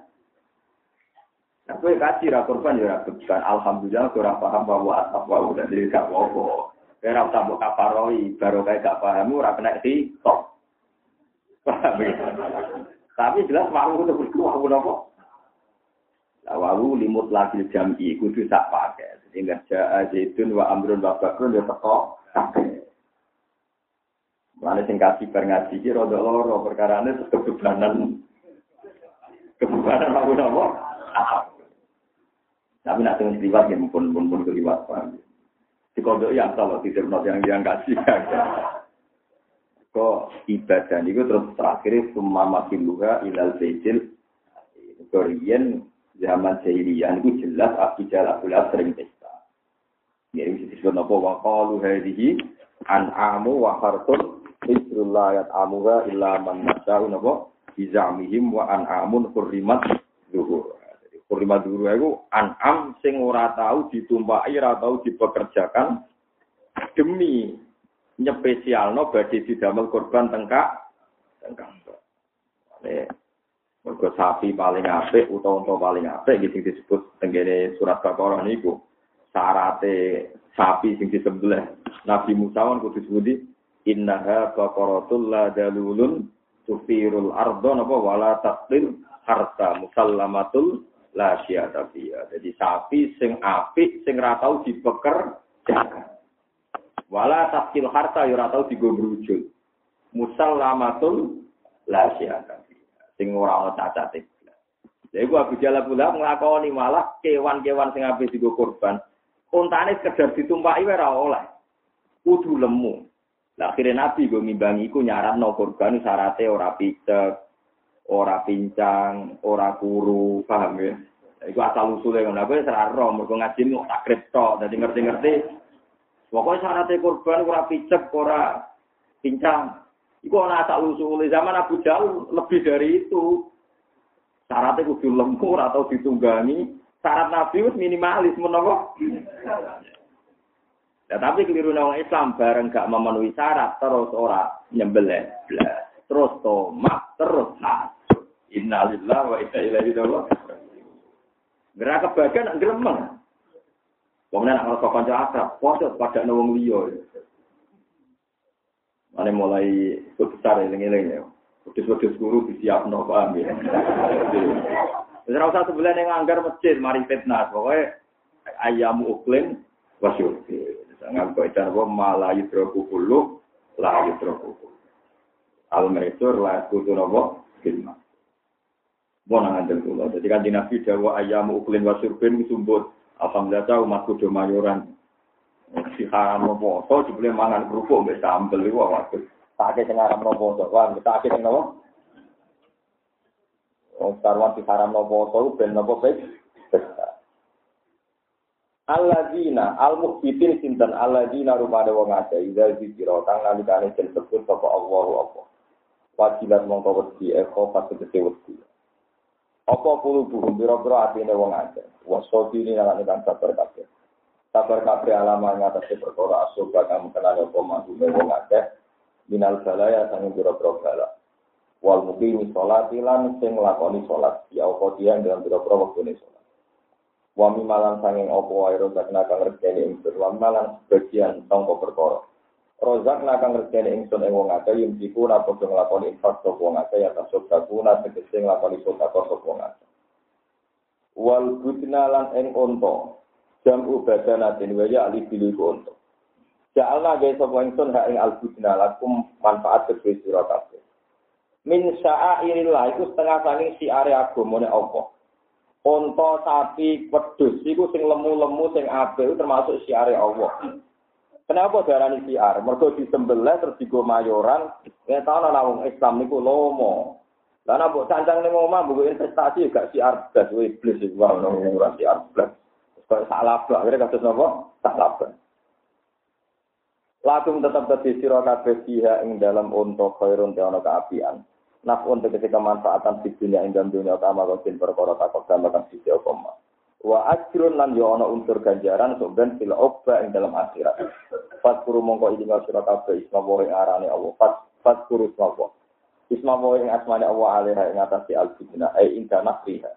Nah, gue kaji ra korban ya bukan alhamdulillah gue ra paham bahwa atap wawu dan diri gak apa-apa. Gue ra tambah kafaroi, baru kayak gak paham, ora kena di top. Ya? Tapi jelas wawu itu berdua wawu nopo. Wawu limut lagi jam'i, kudu sak pakai. Sehingga ja'a zaitun wa amrun wa bakrun ya teko kabeh. Mana sing kasih bar ngaji iki rada loro perkarane terus kebebanan kebebanan aku nopo. Tapi nak tengah liwat ya pun pun pun keliwat paham. Di kodok yang kalau tidak yang yang kasih Kok ibadah itu terus terakhir semua masih luha ilal bejil Korean zaman jahiliyah itu jelas Abu Jalal sering pesta. Ya ini disebut apa wa qalu hadhihi an'amu wa hartun Isrullah ayat amuha illa man nasya'u napa bizamihim wa an'amun hurrimat zuhur. Jadi hurrimat zuhur itu an'am sing ora tahu ditumpaki ora tahu dipekerjakan demi nyepesialno badhe didamel korban tengkak tengkak. Mergo sapi paling apik utawa unta paling apik gitu disebut tenggene surat Baqarah niku. Sarate sapi sing disembelih Nabi Musa kan kudu innaha baqaratul la dalulun tufirul ardo napa wala taqlil harta musallamatul la syiyata Jadi sapi sing apik sing ra tau dipeker Wala taqlil harta ya ora tau digobrujul. Musallamatul la syiyata sing ora ana cacate. Lha iku Abu Jalal pula nglakoni malah kewan-kewan sing ape digo korban. Untane sekedar ditumpaki ora oleh. Kudu lemu. Lah akhirnya Nabi gue ngimbangi iku nyarat no korban syaratnya ora picek, ora pincang, ora kuru, paham ya? Iku asal usulnya ngono. Aku ora ro mergo ngaji mu tak kripto, dadi ngerti-ngerti. Pokoknya syaratnya korban ora picek, ora pincang. Iku ana asal usul zaman Abu Jahal lebih dari itu. Syaratnya kudu lembur atau ditunggangi. Syarat Nabi minimalis menapa? Ya, tapi keliru orang Islam bareng gak memenuhi syarat terus ora nyembelih terus tomat terus hasud. Innalillah wa inna ilaihi raji'un. Gerak kebagian gremeng. Wong nek ora kanca akrab, podo pada wong liya. Mane mulai besar eling-eling ya. Wedhus-wedhus guru disiapno paham ya. Wis ora usah sebelah ning anggar masjid mari fitnah. Pokoke ayamu uklim wasyur. Jangan kau itu apa malah yudroku kulu lah yudroku Al maisur lah kudu nopo filma. Mau nangan kulo. Jadi kan di nabi jawa ayam uklin wasurbin sumbut. Alhamdulillah umat kudu mayoran. Si haram nopo so dibeli mangan kerupuk mbak sambel itu waktu. Tak sing haram nopo. Wah tak sing nopo. Wong karuan si haram nopo so ben nopo baik. Alladzina al-mukhbitin sinten alladzina rupane wong akeh ida zikira kang nalikane den sebut sapa Allah apa. Wajibat mongko wedi eko pas tegese wedi. Apa puluh buhum biro-biro atine wong akeh. Wasobi ini nalane kang sabar kabeh. Sabar kabeh alama ngatasi perkara asoba kang kenal apa mantume wong. Minal balaya sange biro-biro bala. wal muqimi sholati lan sing nglakoni salat ya apa dia dalam pira-pira wektune salat wa mimalan sanging apa wae rozak kang rezeki ingsun wa malan sebagian tangka perkara. Rozak kang rezeki ingsun ing wong akeh yen iku ora padha nglakoni infak sapa wong akeh ya tasuk sakuna tegese nglakoni sedekah sapa wong akeh. Wal budna lan ing unta jamu badanatin wa ya ali bilu unta. Ja'alna gawe sapa ingsun hak ing al-budna lakum manfaat kedhe sira kabeh. Min sya'airillah iku setengah saking siare agamane Allah. Unta sapi wedhus iku sing lemu-lemu sing apik termasuk siare Allah. Kenapa darani siar? Mergo disembelih terus digo mayoran, nek ana wong Islam niku lomo. Lah nek mbok cancang ning omah mbok investasi gak siar blas iblis iku ono ora siar blas. Kok salah blas, akhirnya kados napa? Salah blas. Lakum tetap dadi sira kabeh ing dalam unta khairun te ana kaapian. Nafun tegese kemanfaatan di dunia ing dalam dunia utama kosin perkara takok gambakan sisi okoma. Wa ajrun lan yo ana unsur ganjaran sok ben fil ing dalam akhirat. Fat kuru mongko ilinga sira kabeh isma wa arane Allah. Fat fat kuru isma Isma wa ing asmane Allah alih ing atase al-fitna ai ing nafriha.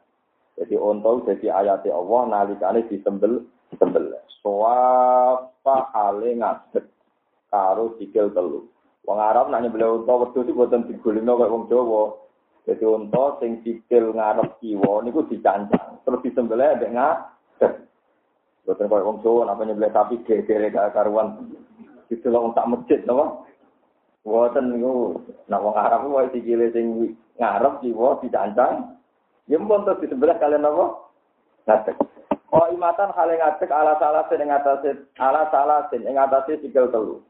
Jadi ontol jadi ayat Allah nalikane disembel disembel. Soapa hale ngadeg karo sikil telu. Wong Arab nak nyembelih unta wedhus iki boten digolino kaya wong Jawa. Jadi unta sing sikil ngarep kiwa niku dicancang, terus disembelih ambek ngadeg. Boten kaya wong Jawa nak nyembelih sapi gegere gak karuan. Didelok tak masjid napa? Boten niku nak wong Arab wae sikile sing ngarep kiwa dicancang. Mpun terus disembelih kalian napa? Ngadeg. Oh imatan hale ngadeg ala salah sing ngatasé ala salah sing ngatasé sikil telu.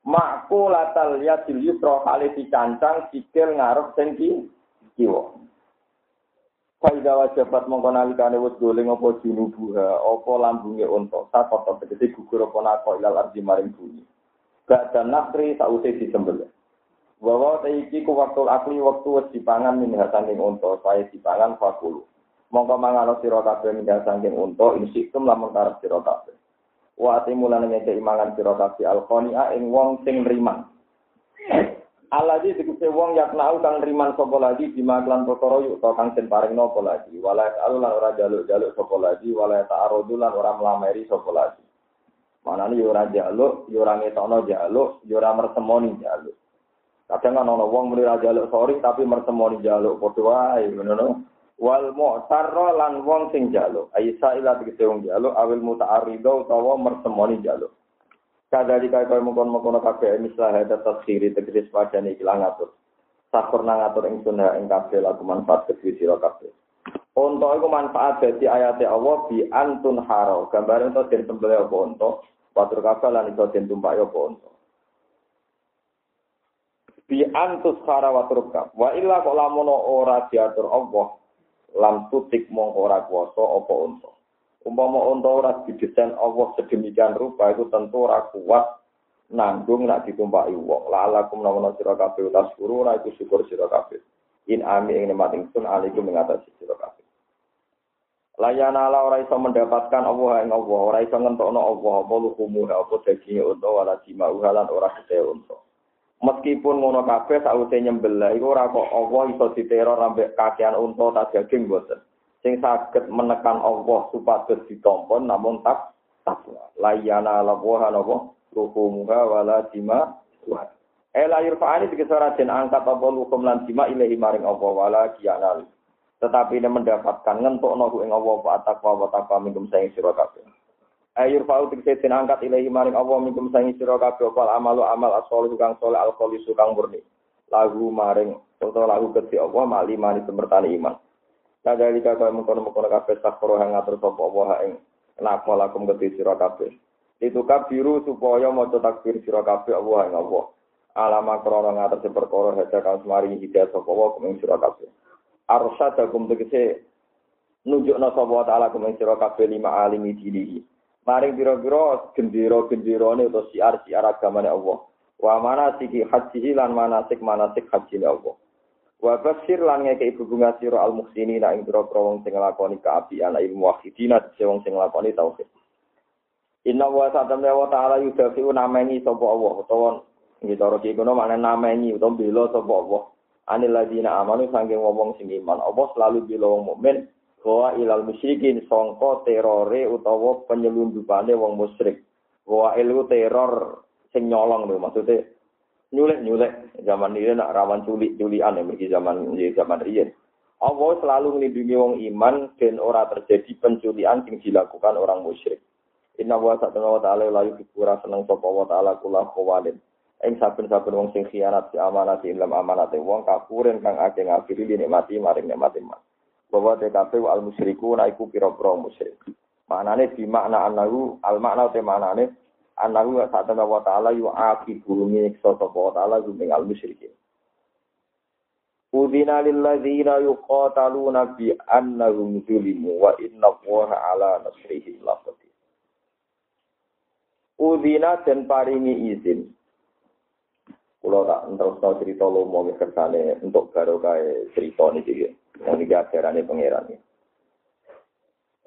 Makku latal ya yusra kali dicancang sikil ngarep sing kiwa. Faida wajabat mongko nalikane wis doling apa junubuha, apa lambunge unta, sakota tegese gugur apa nako ilal ardi maring bumi. Gak dan nakri sause disembelih. Bahwa iki ku waktu akli waktu wis dipangan min saking unta, saya dipangan fakulu. Mongko mangano sira kabeh min saking unta, insikum lamun karep sira. Wa timulane ngeke imangan sira kabeh alqania ing wong sing nriman. Aladi dikuse wong yak nau kang nriman sapa lagi di maklan perkara yuk to kang den paring napa lagi. Wala alulan ora jaluk-jaluk sapa lagi wala ta'arudu lan ora mlameri sapa lagi. Manane yo ora jaluk yo ora ngetokno jaluk yo ora mertemoni jaluk. Kadang kan ana wong muni ra jaluk sorry tapi mertemoni jaluk padha wae ngono wal mu'tarra lan wong sing jaluk. Aisa ila tegese wong jaluk awil muta'arridho utawa mertemoni jaluk. Kadali kaya kaya mengkon-mengkon kabeh mislah hada taskhiri tegese padane iki lang ngatur. Sakur nang ngatur ing sunah ing kabeh laku manfaat kedhi sira kabeh. Unta iku manfaat dadi ayate Allah bi antun haro. Gambar ento den sembelih apa unta? Watur kabeh lan iso den tumpaki apa unta? Bi antus hara watur wa illa kok lamun ora diatur Allah lam tutik mong ora kuwasa apa unta. Umpama unta ora didesain Allah sedemikian rupa itu tentu ora kuat nanggung nak ditumpaki wong. Lalakum nawana sira kabeh utas guru ora iku syukur sira kabeh. In ami ing nikmat ingsun alaikum mengatasi sira kabeh. Layana ala ora iso mendapatkan Allah ing Allah, ora iso ngentokno Allah apa lukumu apa daging unta wala jima'u halan ora gede unta. Meskipun ngono kabeh sause nyembelih iku ora kok Allah iso diteror ambek kakean unta ta daging boten. Sing saged menekan Allah supados ditampa namun tak takwa. Layana lawaha napa ruhumuha wala dima wa. Ela yurfa'ani dikesara den angkat apa lukum lan dima ilahi maring Allah wala kiyanal. Tetapi ini mendapatkan ngentuk nohu ing Allah wa takwa wa sira kabeh. Ayur fa'u tikse den angkat ilahi maring Allah minkum sangi sira kabeh apa amalu amal asol kang saleh alqoli kang murni. Lagu maring utawa lagu kedhi Allah mali mani semertani iman. Kadali kaya mengkono-mengkono kabeh sakro yang ngatur sapa Allah ing napa lakum kedhi sira kabeh. Itu kabiru supaya maca takbir sira kabeh Allah ing Allah. Alama krana ngatur perkara haja kang semari hidayah sapa Allah kumeng sira kabeh. Arsadakum tegese nunjukna sapa taala kumeng sira kabeh lima alimi dinihi Maring biro-biro gendera-genderane utawa siar-siar agamane Allah. Wa mana siki haji lan manasik manasik haji Allah. Wa basir lan ngeke ibu bunga sira al muhsini ing biro-biro wong sing nglakoni ilmu wahidina wong sing nglakoni tauhid. Inna wa satamna wa ta'ala yudafi'u namengi sapa Allah utawa nggih cara iki kono maknane namengi utawa bela sapa Allah. Anil ladina amanu sangking ngomong sing iman. Allah selalu bilang wong mukmin bahwa ilal musyrikin songko terore utawa penyelundupane wong musyrik. Bahwa ilu teror sing nyolong lho maksudnya nyulek-nyulek zaman ini nak rawan culik-culian ya bagi zaman zaman riyen. Allah selalu melindungi wong iman dan ora terjadi penculian yang dilakukan orang musyrik. Inna wa ta'ala wa ta'ala la yuhibbu seneng sapa wa ta'ala kula khawalin. Ing saben-saben wong sing khianat si amanat dalam amanat wong kafurin kang akeh ngafiri nikmati maring nikmati mas. Bahwa TKP al musyriku naiku pira-pira musyrik. Maknane di makna anahu al makna te maknane anahu saat wa ta'ala yu akibu nyiksa sapa wa ta'ala gumeng al musyrikin. Udina lilladzina yuqataluna bi annahum zulimu wa inna Allaha ala nasrihim laqadir. Udina dan paringi izin. Kulo tak terus tau cerita lo mau kersane untuk baru kayak cerita nih sih. Yang ini ajarannya pangeran nih.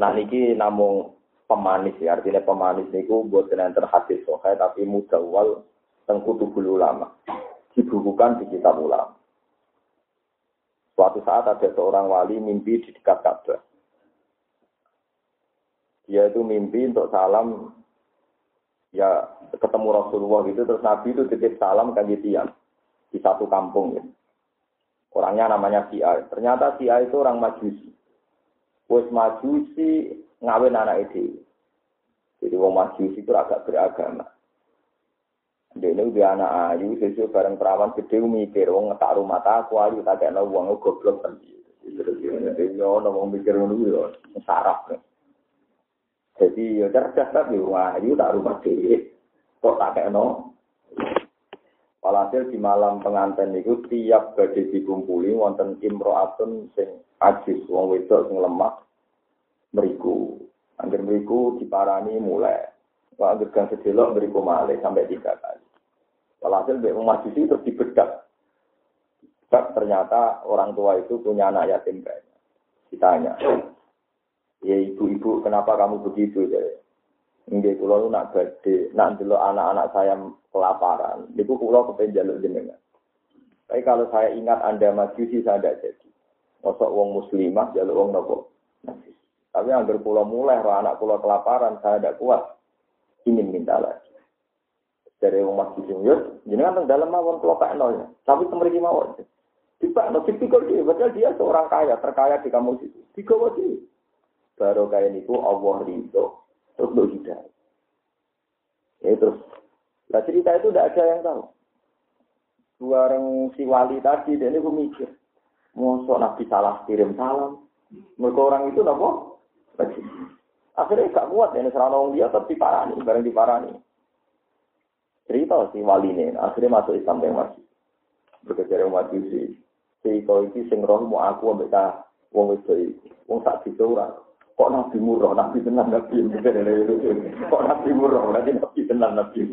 Nah niki namung pemanis ya, artinya pemanis niku buat yang terhadis sokai tapi mudawal tengkutu ulama. Dibukukan di kitab ulama. Suatu saat ada seorang wali mimpi di dekat Ka'bah. Dia itu mimpi untuk salam ya ketemu Rasulullah gitu terus Nabi itu titip salam kan tiang di satu kampung gitu. Orangnya namanya Sia. Ternyata Sia itu orang Majusi. Wes Majusi ngawin anak itu. Jadi wong Majusi itu agak beragama. Dia ini udah anak ayu, sesuai bareng perawan gede mikir, wong ngetak rumah tak ayu, tak kayak uang goblok kan. Jadi ya, ngomong mikir ya, sarap. Jadi ya cerdas tapi wong ayu tak rumah gede, kok tak kayak no. Walhasil di malam pengantin itu tiap badhe dikumpuli wonten imro'atun sing ajis wong wedok sing lemah meriku. Angger meriku diparani mulai. Wah, angger gang sedelok meriku malih sampai tiga kali. Walhasil Mbak Majusi terus dibedak. Ternyata orang tua itu punya anak yatim banyak. Ditanya, ya ibu-ibu kenapa kamu begitu? Ya, Nggih kula nak badhe nak delok anak-anak saya kelaparan. Niku kula kepen jaluk jenengan. Tapi kalau saya ingat Anda majusi saya tidak jadi. Mosok wong muslimah jaluk wong nopo. Tapi agar kula mulai roh anak kula kelaparan saya tidak kuat. Ingin minta lagi dari wong masjid sing yo jenengan teng dalem mawon kula kakno ya tapi temriki mawon Tiba no tipikal dia, padahal dia seorang kaya, terkaya di kampung situ. Tiga wajib. Baru kaya niku Allah ridho, terus lo hidayah. Ya terus, lah cerita itu tidak ada yang tahu. Dua orang si wali tadi, dan ini mikir, Mosok Nabi salah kirim salam. Mereka orang itu nopo? Akhirnya gak kuat, ini serana dia tetap diparani, bareng diparani. Cerita si wali ini, akhirnya masuk Islam yang masih. Berkejar yang masih si. Si kau itu sing roh mau aku ambek ta wong itu, wong tak bisa orang. Kok nabi murah, nabi tenang nabi Kok nabi murah, nabi tenang nabi.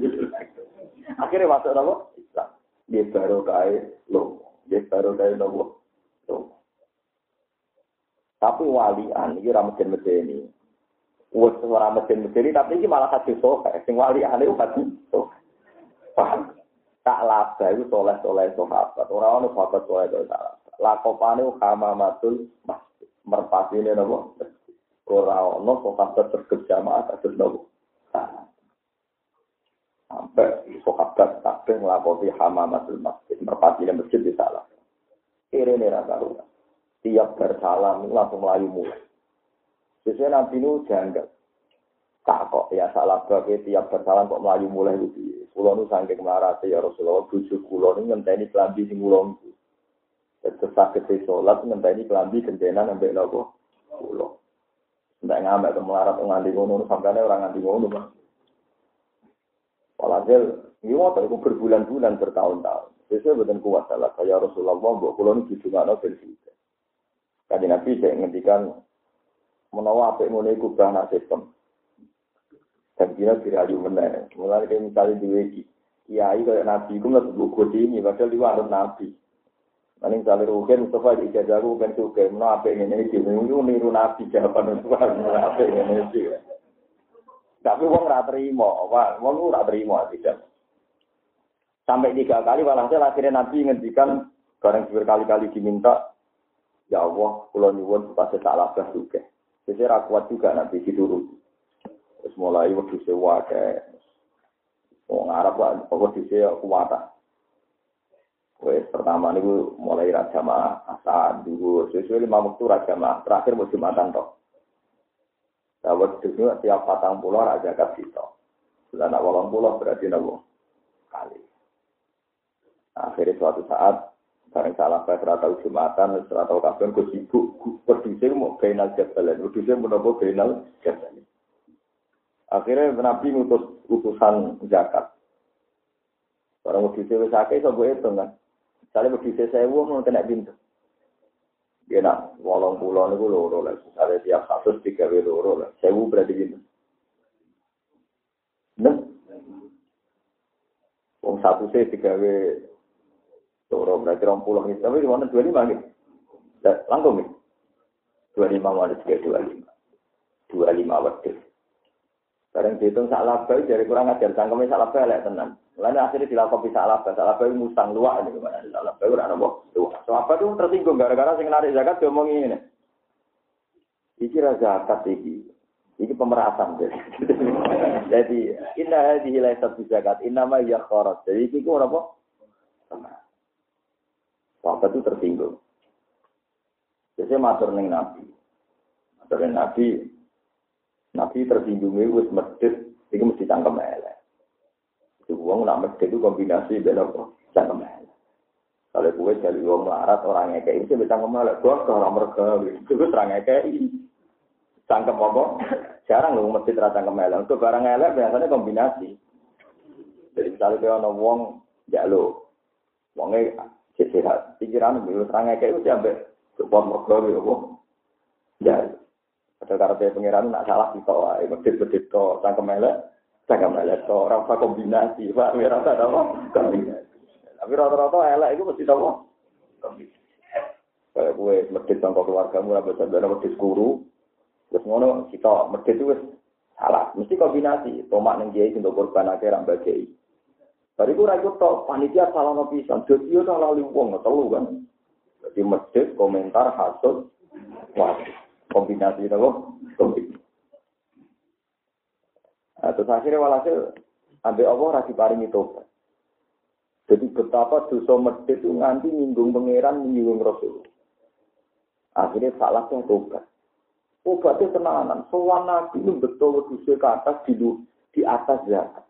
Akhirnya masuk apa? Islam. Dia baru kaya lo, dia baru kaya lo. Tapi walian ini ramesin medeni. Wes ora mesin medeni tapi ini malah hadis sohe. Sing walian itu sohe. Paham? Tak laba itu soleh-soleh sahabat. Orang orang sahabat soleh itu sahabat. Lakopane hamamatul masjid. Merpati ini nopo. Orang orang sahabat berjamaah kasus nopo. Sampai sahabat kabeh ngelakoti hamamatul masjid. Merpati ini masjid di salah. Ini rasa Tiap bersalam langsung melayu mulai. Sesuai nanti ini janggal tak kok ya salah bagai tiap bersalam kok melayu mulai itu kulo nu sangke marate ya Rasulullah bujuk kulo nu ngenteni kelambi sing kulo niku terus sakit sholat ngenteni kelambi gentenan sampai nopo kulo ndak ngamek ke melarat nganti ngono sampeyan orang nganti ngono Mas Walhasil, ini waktu itu berbulan-bulan, bertahun-tahun. Biasanya bukan kuat salah. Kayak Rasulullah, buat kulo ini jujur nggak nobel juga. Kaji Nabi saya ngendikan menawa apa yang mulai kubah sistem. Dan dia dirayu meneh. Mulai kayak misalnya di wiki. Kiai kayak nabi, itu nggak sebut ini, padahal dia ada nabi. Nanti misalnya Ruhin, Mustafa ijazah aku kan suka, mana apa yang ini sih, itu niru nabi jawaban Mustafa, apa yang ini sih. Tapi wong nggak terima, wong nggak terima tidak. Sampai tiga kali walhasil akhirnya Nabi ngendikan Barang berkali-kali diminta, ya Allah, kalau nyuwun supaya tak labah juga. Jadi kuat juga nanti dituruti. Terus mulai waktu sewa kayak Wong Arab pokok di sini kuat. Wes pertama nih mulai raja mah asal dulu, sesuai lima waktu raja mah terakhir mau jumatan toh. Dawet itu tiap patang pulau raja kasih toh. Bulan awal pulau berarti nabo kali. Akhirnya suatu saat Barang salah saya serata jumatan, serata kapan, gue sibuk, berdusir mau kenal jabalan, berdusir menapa kenal jabalan. Akhirnya Nabi ngutus utusan zakat. Orang wis akeh iso gue itu kan. Misalnya berdusir saya mau kena pintu. Ya nak, walang pulau niku loro lah. Misalnya tiap satu tiga loro lah. Sewu berarti gitu. Nah, Wong satu sih tiga Loro berarti rong puluh gitu. Tapi mana dua lima gitu. Langsung gitu. Dua lima mana juga dua lima. Dua lima waktu. Bareng dihitung sak laba dari kurang ajar cangkeme sak laba elek tenan. Lalu akhirnya dilakukan sak laba, sak laba musang luak ini gimana? Sak laba ora nopo. So apa itu tersinggung gara-gara sing narik zakat ngomong ini. Iki ra zakat iki. Iki pemerasan. Jadi inna hadhihi laysat zakat, inna ma ya kharat. Jadi iki ku apa? Sahabat itu tersinggung. Jadi matur ning Nabi. Matur ning Nabi. Nabi tersinggung itu wis medit, itu mesti cangkem elek. Itu uang nak medit itu kombinasi apa? Cangkem elek. Kalau gue jadi uang melarat orang ngekei itu bisa cangkem elek. Gue ke orang mereka itu gue serang ngekei. Cangkem apa? Jarang loh mesti terasa cangkem elek. Untuk barang elek biasanya kombinasi. Jadi misalnya dia orang uang, ya lo, uangnya sehat. Pikiran itu serang kayak itu sampai support mereka gitu kok. Ya, ada karena pengiran nak salah kita wae, medit-medit to, cangkem elek, cangkem elek to, rasa kombinasi, Pak, rasa apa? Kombinasi. Tapi rata-rata elek itu mesti apa? Kombinasi. Kayak gue medit tangkap keluargamu, apa saudara medit guru, terus ngono kita medit itu salah, mesti kombinasi. Tomak neng kiai untuk korban akhirnya bagi Tadi ku rakyat tok panitia salah no pisan. Jadi yo salah li wong telu kan. Jadi masjid komentar hasut wah kombinasi itu. Nah, terus akhirnya walhasil ambil Allah rasi paring itu. Jadi betapa dosa masjid itu nganti nyinggung pangeran menyinggung Rasul. Akhirnya salah yang tobat. Obatnya tenanan. Soal nabi itu betul dosa ke atas di, di atas zakat.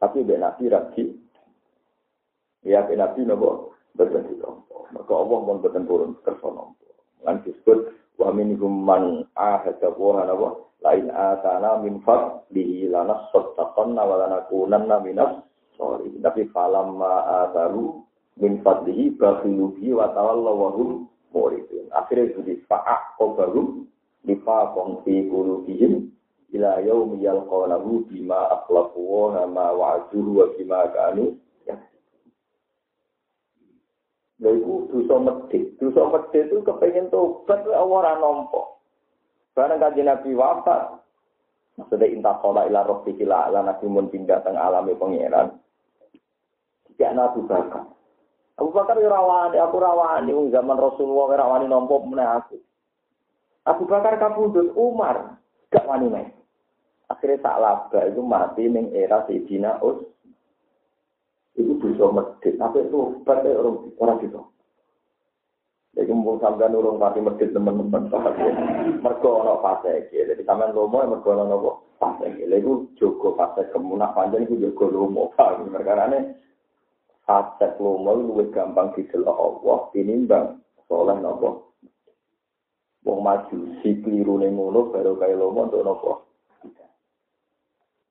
Tapi be nabi raji. Ya be nabi nopo ditompo. Maka Allah pun boten turun kersa nompo. Lan disebut wa minhum man ahada wa napa lain atana min fadlihi lana sattaqanna wa lanakunanna minas sorry. Tapi falamma ataru min fadlihi bakhilu bi wa tawallaw wa hum muridun. Akhirnya itu di fa'ah qabarum lifaqon fi qulubihim ila yaumi yalqawnahu bima akhlafu wa ma wa'aduhu wa bima kanu ya. Lha iku dosa medhit. Dosa medhit itu kepengen tobat ora nampa. Barang kanjeng Nabi wafat, maksudnya intah sholat ila rohbi kila ala nabi mun pindah teng alami pangeran. Tidak Abu Bakar. Abu Bakar ya rawani, aku rawani, zaman Rasulullah rawani nompo meneh aku. Abu Bakar kabudut Umar, gak wani main. Akhirnya tak laba itu mati ning era Sayyidina Us. Bisa medit. Tapi itu pada orang orang. Jadi mumpung sampai nurung pati medit teman-teman. Mereka ada fase. Jadi sampai lomo mereka ada fase. Itu juga fase kemunak panjang itu juga lomo. Mereka ini fase lomo itu gampang didelok Allah. Tinimbang soleh nopo. Wong maju si keliru ning ngono baru kaya lomo untuk nopo.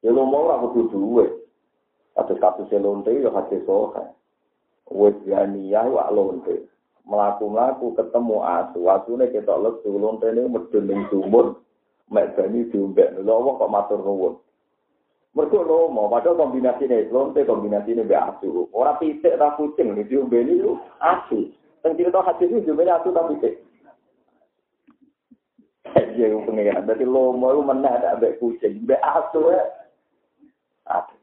Ya lo mau aku kudu duwe. Kasus kasus lonte ya hati soha. Wes ya wak lonte. Melaku-melaku ketemu asu. Asune kita lesu lonte ini medun sumur. Mek bani diumbek. Lho kok matur nuwun. Mergo lo mau padahal ini lonte kombinasi ini be asu. Ora pitik ta kucing ini diumbe ini asu. Yang cerita hati ini diumbe asu ta pitik. Iya, pengen. Berarti lo mau mana ada be kucing, be asu ya. Aduh.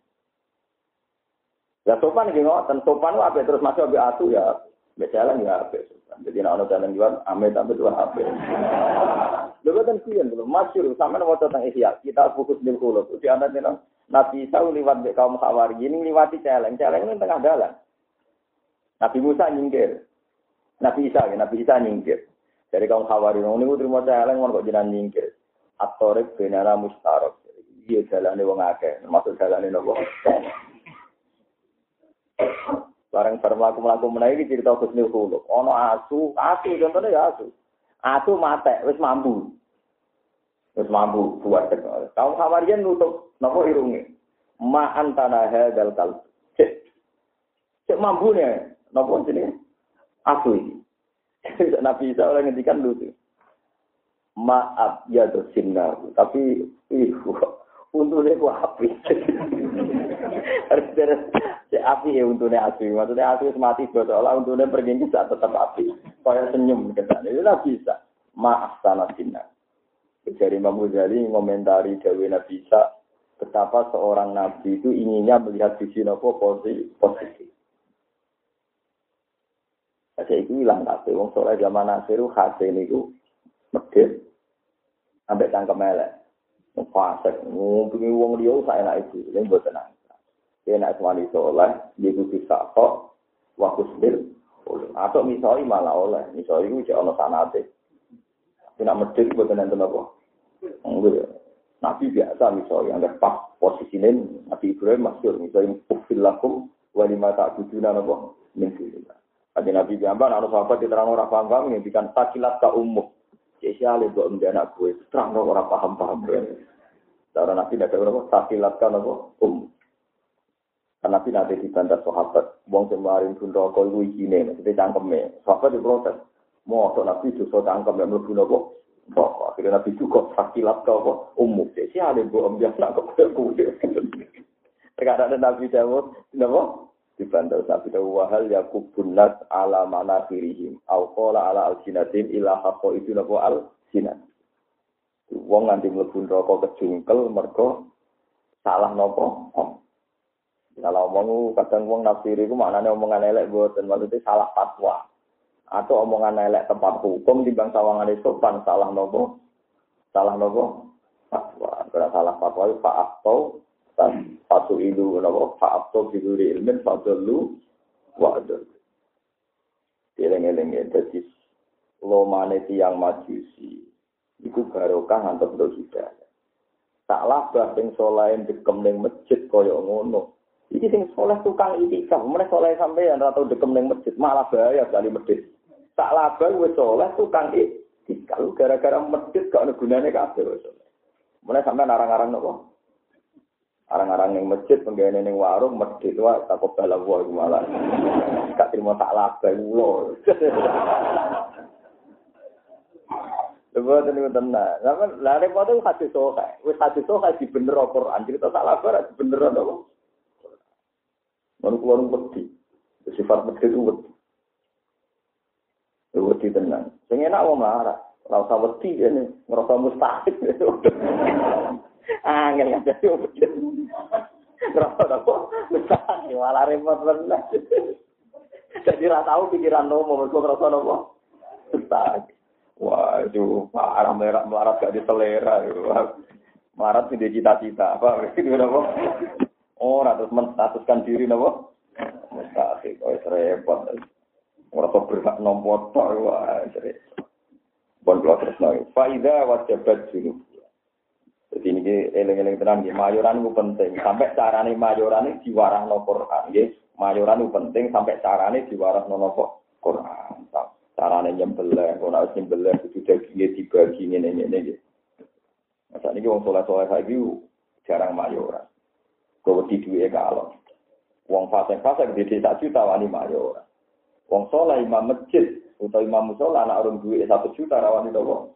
Ya sopan iki ngoten, sopan ku ape terus masuk abe atu ya jalan ya apa? Jadi nak jalan jual, ame tapi jual apa? Lalu kan kian belum masyur, sama mau tentang ihya. Kita fokus di kulo. Di anak ini Nabi Isa lewat di kaum Hawari ini lewati celeng. Celeng ini tengah jalan. Nabi Musa nyingkir. Nabi Isa, ya, Nabi Isa nyingkir. Dari kaum Hawari, ini gue terima celeng, mau kok jinan nyingkir. Atorek benara mustarok. Iya jalan wong akeh, termasuk jalan nopo. Barang bareng melaku melaku menaiki cerita Husnul Khuluq. Ono asu, asu contohnya ya asu. Asu mate, wis mampu. Wis mampu buat. Kaum Hawarian nutup nopo irunge. Ma antana hadal kal. Cek. Cek mampu nih. Nopo sini? Asu ini. Nabi Isa oleh ngendikan dulu. Maaf ya dosinna. Tapi ih untune ku api. Harus si api ya untune api. Maksudnya api mati bodoh untune pergi bisa tetap api. Kaya senyum kesan. Itu lah bisa. Maaf sana sinna. Dari Imam Ghazali ngomentari Dewi Nabi Isa betapa seorang nabi itu inginnya melihat sisi nopo positif. Saya itu hilang tapi wong soleh zaman Nasiru hasil itu medit sampai tangkem elek fasik ngumpulin uang dia saya enak itu ini buat tenang dia nak semani soleh dia kudu kok waktu sendiri atau misalnya malah oleh. Misalnya itu jangan sanate. Tidak medit buat tenang kenapa enggak. Nabi biasa misalnya yang pas posisinya Nabi Ibrahim masuk misalnya ufil lakum walima tak bujuna nopo min Ada Nabi Gambar, anak sahabat diterang orang paham-paham, yang bikin takilat ke umum. Ale buat menjadi anak gue, terang orang paham-paham. Cara Nabi tidak ada apa, takilat kan apa, um. Karena Nabi nanti dibantah sahabat, wong semarin pun rokok itu izine, maksudnya cangkemnya. Sahabat diprotes, mau Nabi justru cangkem yang melebu nopo. Rokok, akhirnya Nabi juga takilat kan apa, umum. Ale buat menjadi anak gue. Terkadang Nabi Dawud, nopo, dibantah Nabi Dawud wahal yakubun nas ala mana firihim au qala ala al-sinatin ila haqqa itu nopo al-sinat wong nganti mlebu neraka kejungkel mergo salah nopo? Om. Salah omong kadang wong nafsiri ku maknane omongan elek boten maksudnya salah fatwa. Atau omongan elek tempat hukum di bang sawangan sopan salah nopo? Salah nopo? Fatwa. Karena salah fatwa itu pak atau satu ilu pak atau biduri ilmin fadlu wa adul Eleng-eleng ya, jadi lo mana tiang majusi, iku barokah ngantos untuk hidayah. Tak labah sing soleh dekem ning masjid kaya ngono. Iki sing soleh tukang itikaf, mulai soleh sampean atau dekem ning masjid malah bahaya kali masjid. Tak labah wis soleh tukang itikaf gara-gara masjid gak ono gunane kabeh wis soleh. Mulai sampean arang-arang nopo? Arang-arang ning masjid, penggene ning warung, masjid wae takut bala wae malah. Gak terima tak labah ulo. Coba tadi tenang. Sama lah repot itu hati soha. Wis hati soha di bener Quran. Cerita tak lapar di bener apa? Baru keluar wedi. Sifat wedi itu. Wedi tenang. Sing enak wong marah. Ora usah wedi. Ngerasa mustahil. Angel ya jadi wedi. Ngerasa apa? Mustahil. Malah repot bener. Jadi ra tahu pikiran nomo. Mereka ngerasa nopo. Mustahil. Wah, itu parah merah melarat gak diselera. Melarat tidak cita-cita. Apa? Itu apa? Oh, terus menstatuskan diri apa? Mustahil. Oh, repot. Merasa berhak nombor Wah, repot. Bon kalau terus. Faida wajabat junub. Jadi ini eleng-eleng tenang ya. Mayoran itu penting. Sampai carane mayoran ini diwarah no Quran. Ya. Mayoran itu penting sampai carane diwarah no Quran. carane nyembelih, ora wis nyembelih kudu dagingnya dibagi ngene-ngene iki. Masa niki wong saleh-saleh saiki jarang mayoran. Kok wedi duwe kalau. Wong fasik-fasik di desa juta wani mayoran. Wong saleh imam masjid utawa imam musola anak urung duwe satu juta rawani to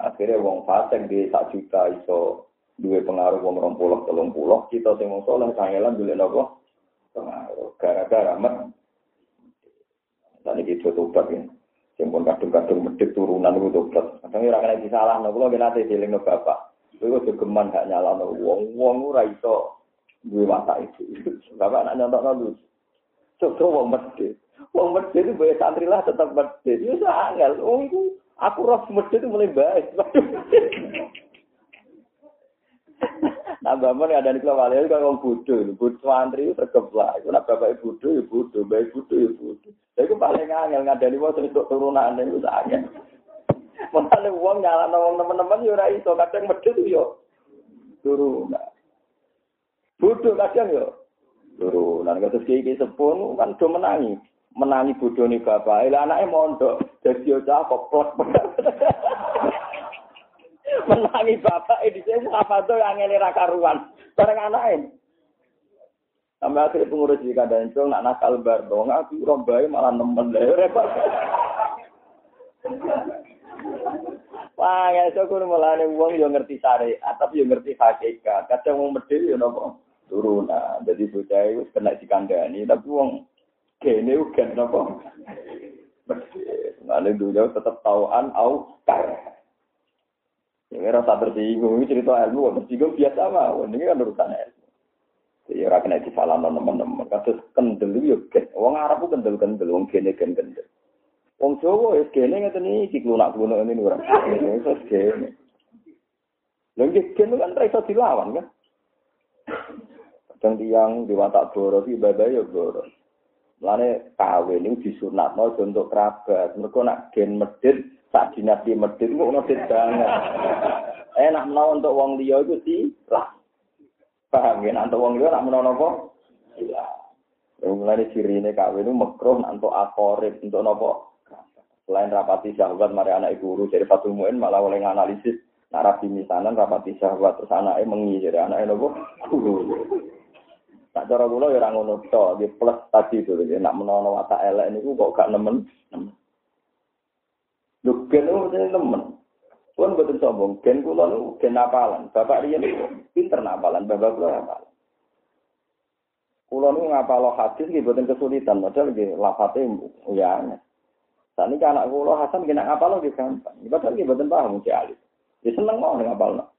Akhirnya wong fasik di sak juta iso duwe pengaruh wong rong puluh telung puluh kita sing wong saleh kangelan dulu nopo pengaruh gara-gara met Dan ini itu tobat ya. Simpun kadung-kadung medit turunan itu tobat. Kadang ora kena disalah no kula nate dieling no bapak. Kowe kok geman gak nyalano wong. Wong ora iso duwe watak itu. Bapak nak nyontokno lu. Coba wong medit. Wong medit itu santri lah tetap medit. Ya sangat. Wong itu aku roh medit itu mulai baik. Nah, bapak ada di keluar itu kan orang bodoh, bodoh santri tergeblak. Itu nak bapak bodoh ya bodoh, baik bodoh ya bodoh. Jadi itu paling angel ngadani mau untuk turunan itu sangat. Mentale uang nyala teman-teman yo ora iso kadang medhit yo turunan. Bodoh kadang yo turunan. Kados kiai sepun kan do menangi. Menangi bodoh nih bapak. Lah anaknya mondok. Jadi cah koplok. menangi bapak ini saya apa tuh yang ngelera karuan bareng anaknya sampai akhirnya pengurus di kandang itu nak nakal bar dong aku rombai malah nemen deh repot Wah, ya so kudu mulane wong yo ngerti syariat, tapi yo ngerti hakikat. Kadang wong medhit yo napa? Turunan. Jadi bocah iku kena dikandani, tapi wong kene uga napa? Nah, dulu tetap tauan au kar. Ini rasa tersinggung, ini cerita ilmu, tersinggung biasa mah, ini kan urusan ilmu. Jadi orang kena disalah teman-teman, kasus kendel itu ya, orang Arab itu kendel-kendel, orang gene kendel. Wong Jawa ya gene ngeten iki klunak-klunak ini ora. Wis gene. Lha iki gene kan ra iso dilawan kan. Kadang tiang di watak boro iki ibadah ya boro. Mulane kawin ini disunatno untuk kerabat. Mergo nak gen medit tak dinasti medit kok medit banget. Enak menawa untuk wong liya itu sih lah. Paham ya, untuk wong liya nak menawa apa? Iya. Mulai ciri ini kawin itu makruh untuk akorib, untuk nopo. Selain rapati sahabat, mari anak ibu guru jadi satu muin malah oleh nganalisis. Nak rapi misanan rapati sahabat terus anaknya mengi jadi anaknya nopo. Tak cara kula ya ora ngono to, plus tadi itu nak menawa watak elek niku kok gak nemen. Lho itu temen. Pun betul sombong, gen kula nu gen napalan. Bapak riyen pinter napalan, bapak kula napalan. Kula nu ngapalo hadis nggih boten kesulitan, padahal nggih lafate ya. Saat ini anak kula Hasan kena ngapalo nggih gampang. Padahal nggih boten paham mesti alit. Ya seneng mau ngapalno.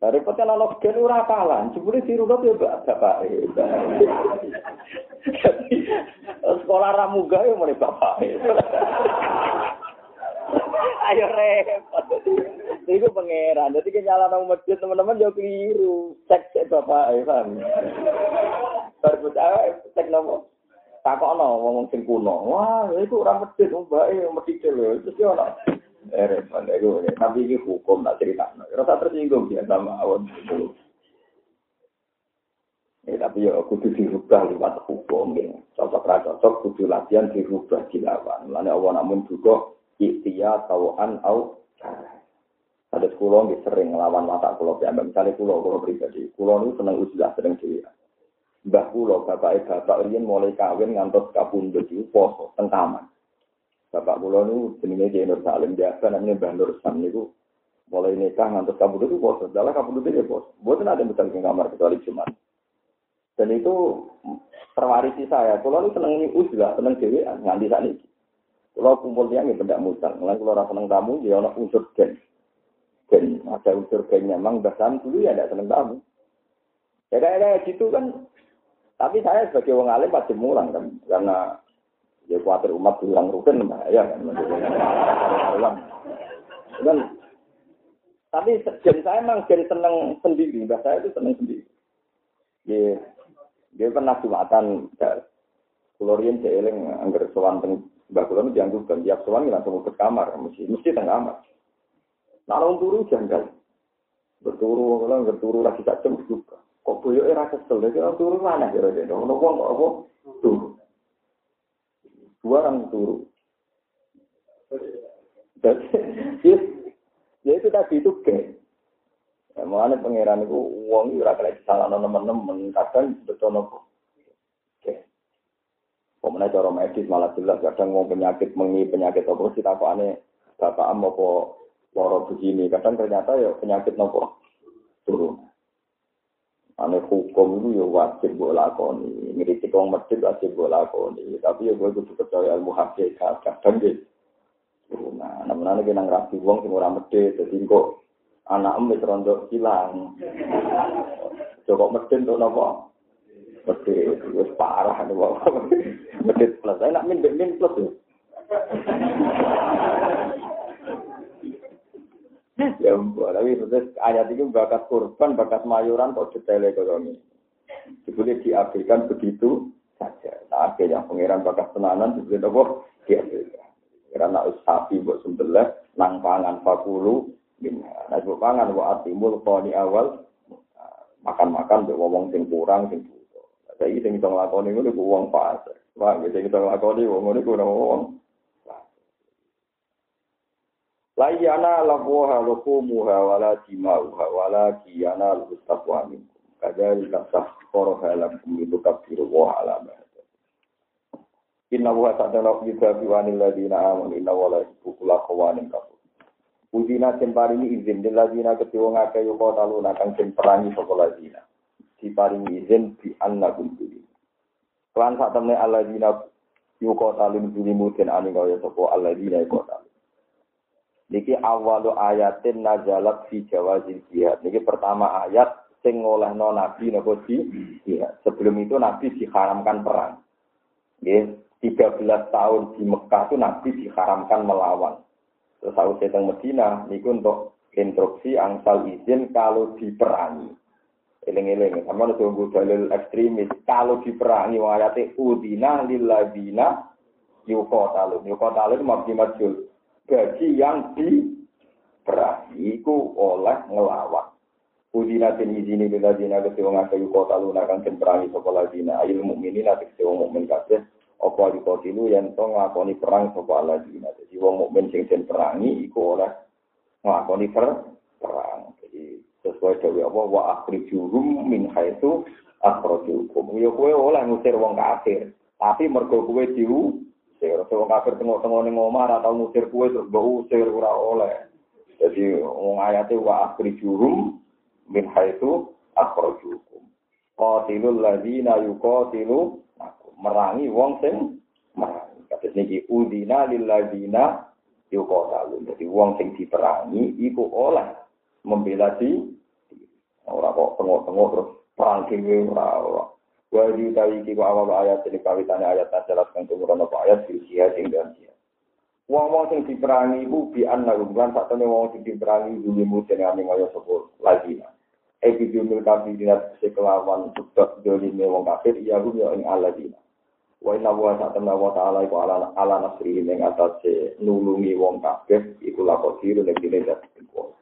Dari peten ana gen ora apalan, jebule dirunut ya bapak. Sekolah ramuga ya mulai bapak. Ayo repot. Itu pangeran. Jadi kenyala nang masjid teman-teman jauh keliru. Cek cek bapak, ya kan. Baru cek nopo. Takok no, ngomong sing kuno. Wah, itu orang masjid, wong bae, masjid lho. Terus yo Eh, repot itu. Tapi ini hukum tak cerita. Rasa tersinggung dia sama awon. Ya, tapi ya kudu dirubah lewat hukum ya. Cocok ra cocok kudu latihan dirubah dilawan. Mulane Allah namun juga ikhtiya tauan au ada sekolah nggih sering ngelawan mata kulo piyambak misalnya kulo kulo pribadi kulo niku seneng ujilah sering dhewe Mbah kulo bapak bapak riyen mulai kawin ngantos kapundhut iku poso teng taman bapak kulo niku jenenge Ki Nur Salim biasa namanya Mbah Nur Sam niku mulai nikah ngantos kapundhut iku poso dalah kapundhut itu poso mboten ada misal di kamar kecuali Jumat dan itu terwarisi saya kulo niku seneng ujilah seneng dhewe nganti sakniki kalau kumpul tiang ya benda musang. Mulai kalau rasa seneng tamu, ya ada unsur gen. Gen, ada unsur gennya. Memang bahkan dulu ya ada seneng tamu. Ya kayak kayak gitu kan. Tapi saya sebagai orang alim pasti mulang kan. Karena ya khawatir umat bilang rukun bahaya kan. kan. Tapi gen saya memang gen seneng sendiri. Mbak saya itu seneng sendiri. Dia, dia pernah jumatan. Ya, Kulorian jeeling angger sowan teng Mbak Kulon dianggap tiap sowan langsung ke kamar, mesti mesti tengah kamar. Nah, turu janggal. Berturu, kalau berturu lagi tak juga. Kok boyok era kesel, dia turu mana kira-kira? Kok apa? Turu. Dua orang turu. Jadi, ya itu tadi itu geng. Ya, mana pangeran itu uang itu rakyat salah teman-teman, kadang betul nopo. Pemenang cara medis malah jelas kadang mau penyakit mengi penyakit apa sih tak aneh bapak am apa loro begini kadang ternyata ya penyakit nopo. Aneh hukum itu ya wajib gue lakoni, ngiritik wong medit wajib gue lakoni, tapi ya gue kudu percaya ilmu hakikat kadang gitu. Nah, namun aneh kena ngerapi wong sing ora medit, jadi kok anak em wis rondo hilang. Coba medit tuh nopo Medit, wis parah nih wong. Medit plus, enak min min plus. Ya. ampun, tapi terus ayat itu bakat kurban, bakat mayuran kok detail ekonomi. Dibeli diabaikan begitu saja. Nah, yang pangeran bakat tenanan dibeli apa? Diabaikan. Karena sapi buat sembelih, nang pangan fakulu, nah buat pangan buat atimul koni awal, makan-makan buat ngomong sing kurang, sing butuh. Jadi sing kita ngelakoni itu uang pas. Wah, sing kita ngelakoni uang itu uang Layana labuha lukumuha wala dimauha wala kiyana lustaqwa minkum. Kadhalika sakhkharaha lakum litukabbiru wa ala ma Inna wa ta'ala juga biwanil ladina amun inna wa la kula kawanin kafur. Udina den paringi izin den ladina ketiwa ngake yuko talu nakang den perangi sapa ladina. Diparingi izin di anna kumpuli. Kelan sak temne aladina yuko talu nujulimu den aning kaya sapa aladina yuko talu. Niki awalu ayatin nazalat fi jawazil jihad. Niki pertama ayat sing ngolehno nabi napa di jihad. Sebelum itu nabi diharamkan perang. Nggih, 13 tahun di Mekah itu nabi diharamkan melawan. Terus aku datang Medina niku untuk instruksi angsal izin kalau diperangi. Eling-eling, sama ada tunggu dalil ekstremis. Kalau diperangi, wayate udina lilladina yukotalun. Yukotalun mabdi majul bagi yang diperangi itu oleh ngelawan. Udina tin izini bila dina kecewa ngakayu kota luna kan ken perangi sopa dina ayil mukminin nanti kecewa mukmin kabeh apa di kotilu yang to nglakoni perang sopa dina. Jadi wong mukmin sing den perangi iku oleh nglakoni per perang. Jadi sesuai dewe apa wa akhrijuhum min haitsu akhrajukum. Ya kowe oleh ngusir wong kafir, tapi mergo kowe diu usir. Wong kafir tengok-tengok ning omah ora tau ngusir kuwe terus mbok ora oleh. Jadi wong ayate wa akhrijuhum min haitsu akhrajukum. Qatilul ladzina yuqatilu merangi wong sing merangi. Kados niki udina lil ladzina yuqatalu. Jadi wong sing diperangi iku oleh membela di ora kok tengok-tengok terus perang dhewe ora Wa utawi iki ku awal ayat ini kawitane ayat najalat kang tumurun apa ayat fil jihad ing dalam jihad. Wong-wong sing diperangi iku bi anna lan sakjane wong sing diperangi dulu muten ame kaya sapa lagi. Eki jumil kafir dinat sekelawan sebab dolime wong kafir iya gum yo ing aladina. Wa inna wa ta'ala wa ta'ala iku ala ala nasrihi ing atase nulungi wong kafir iku lakot diru nek dene dadi kuwasa.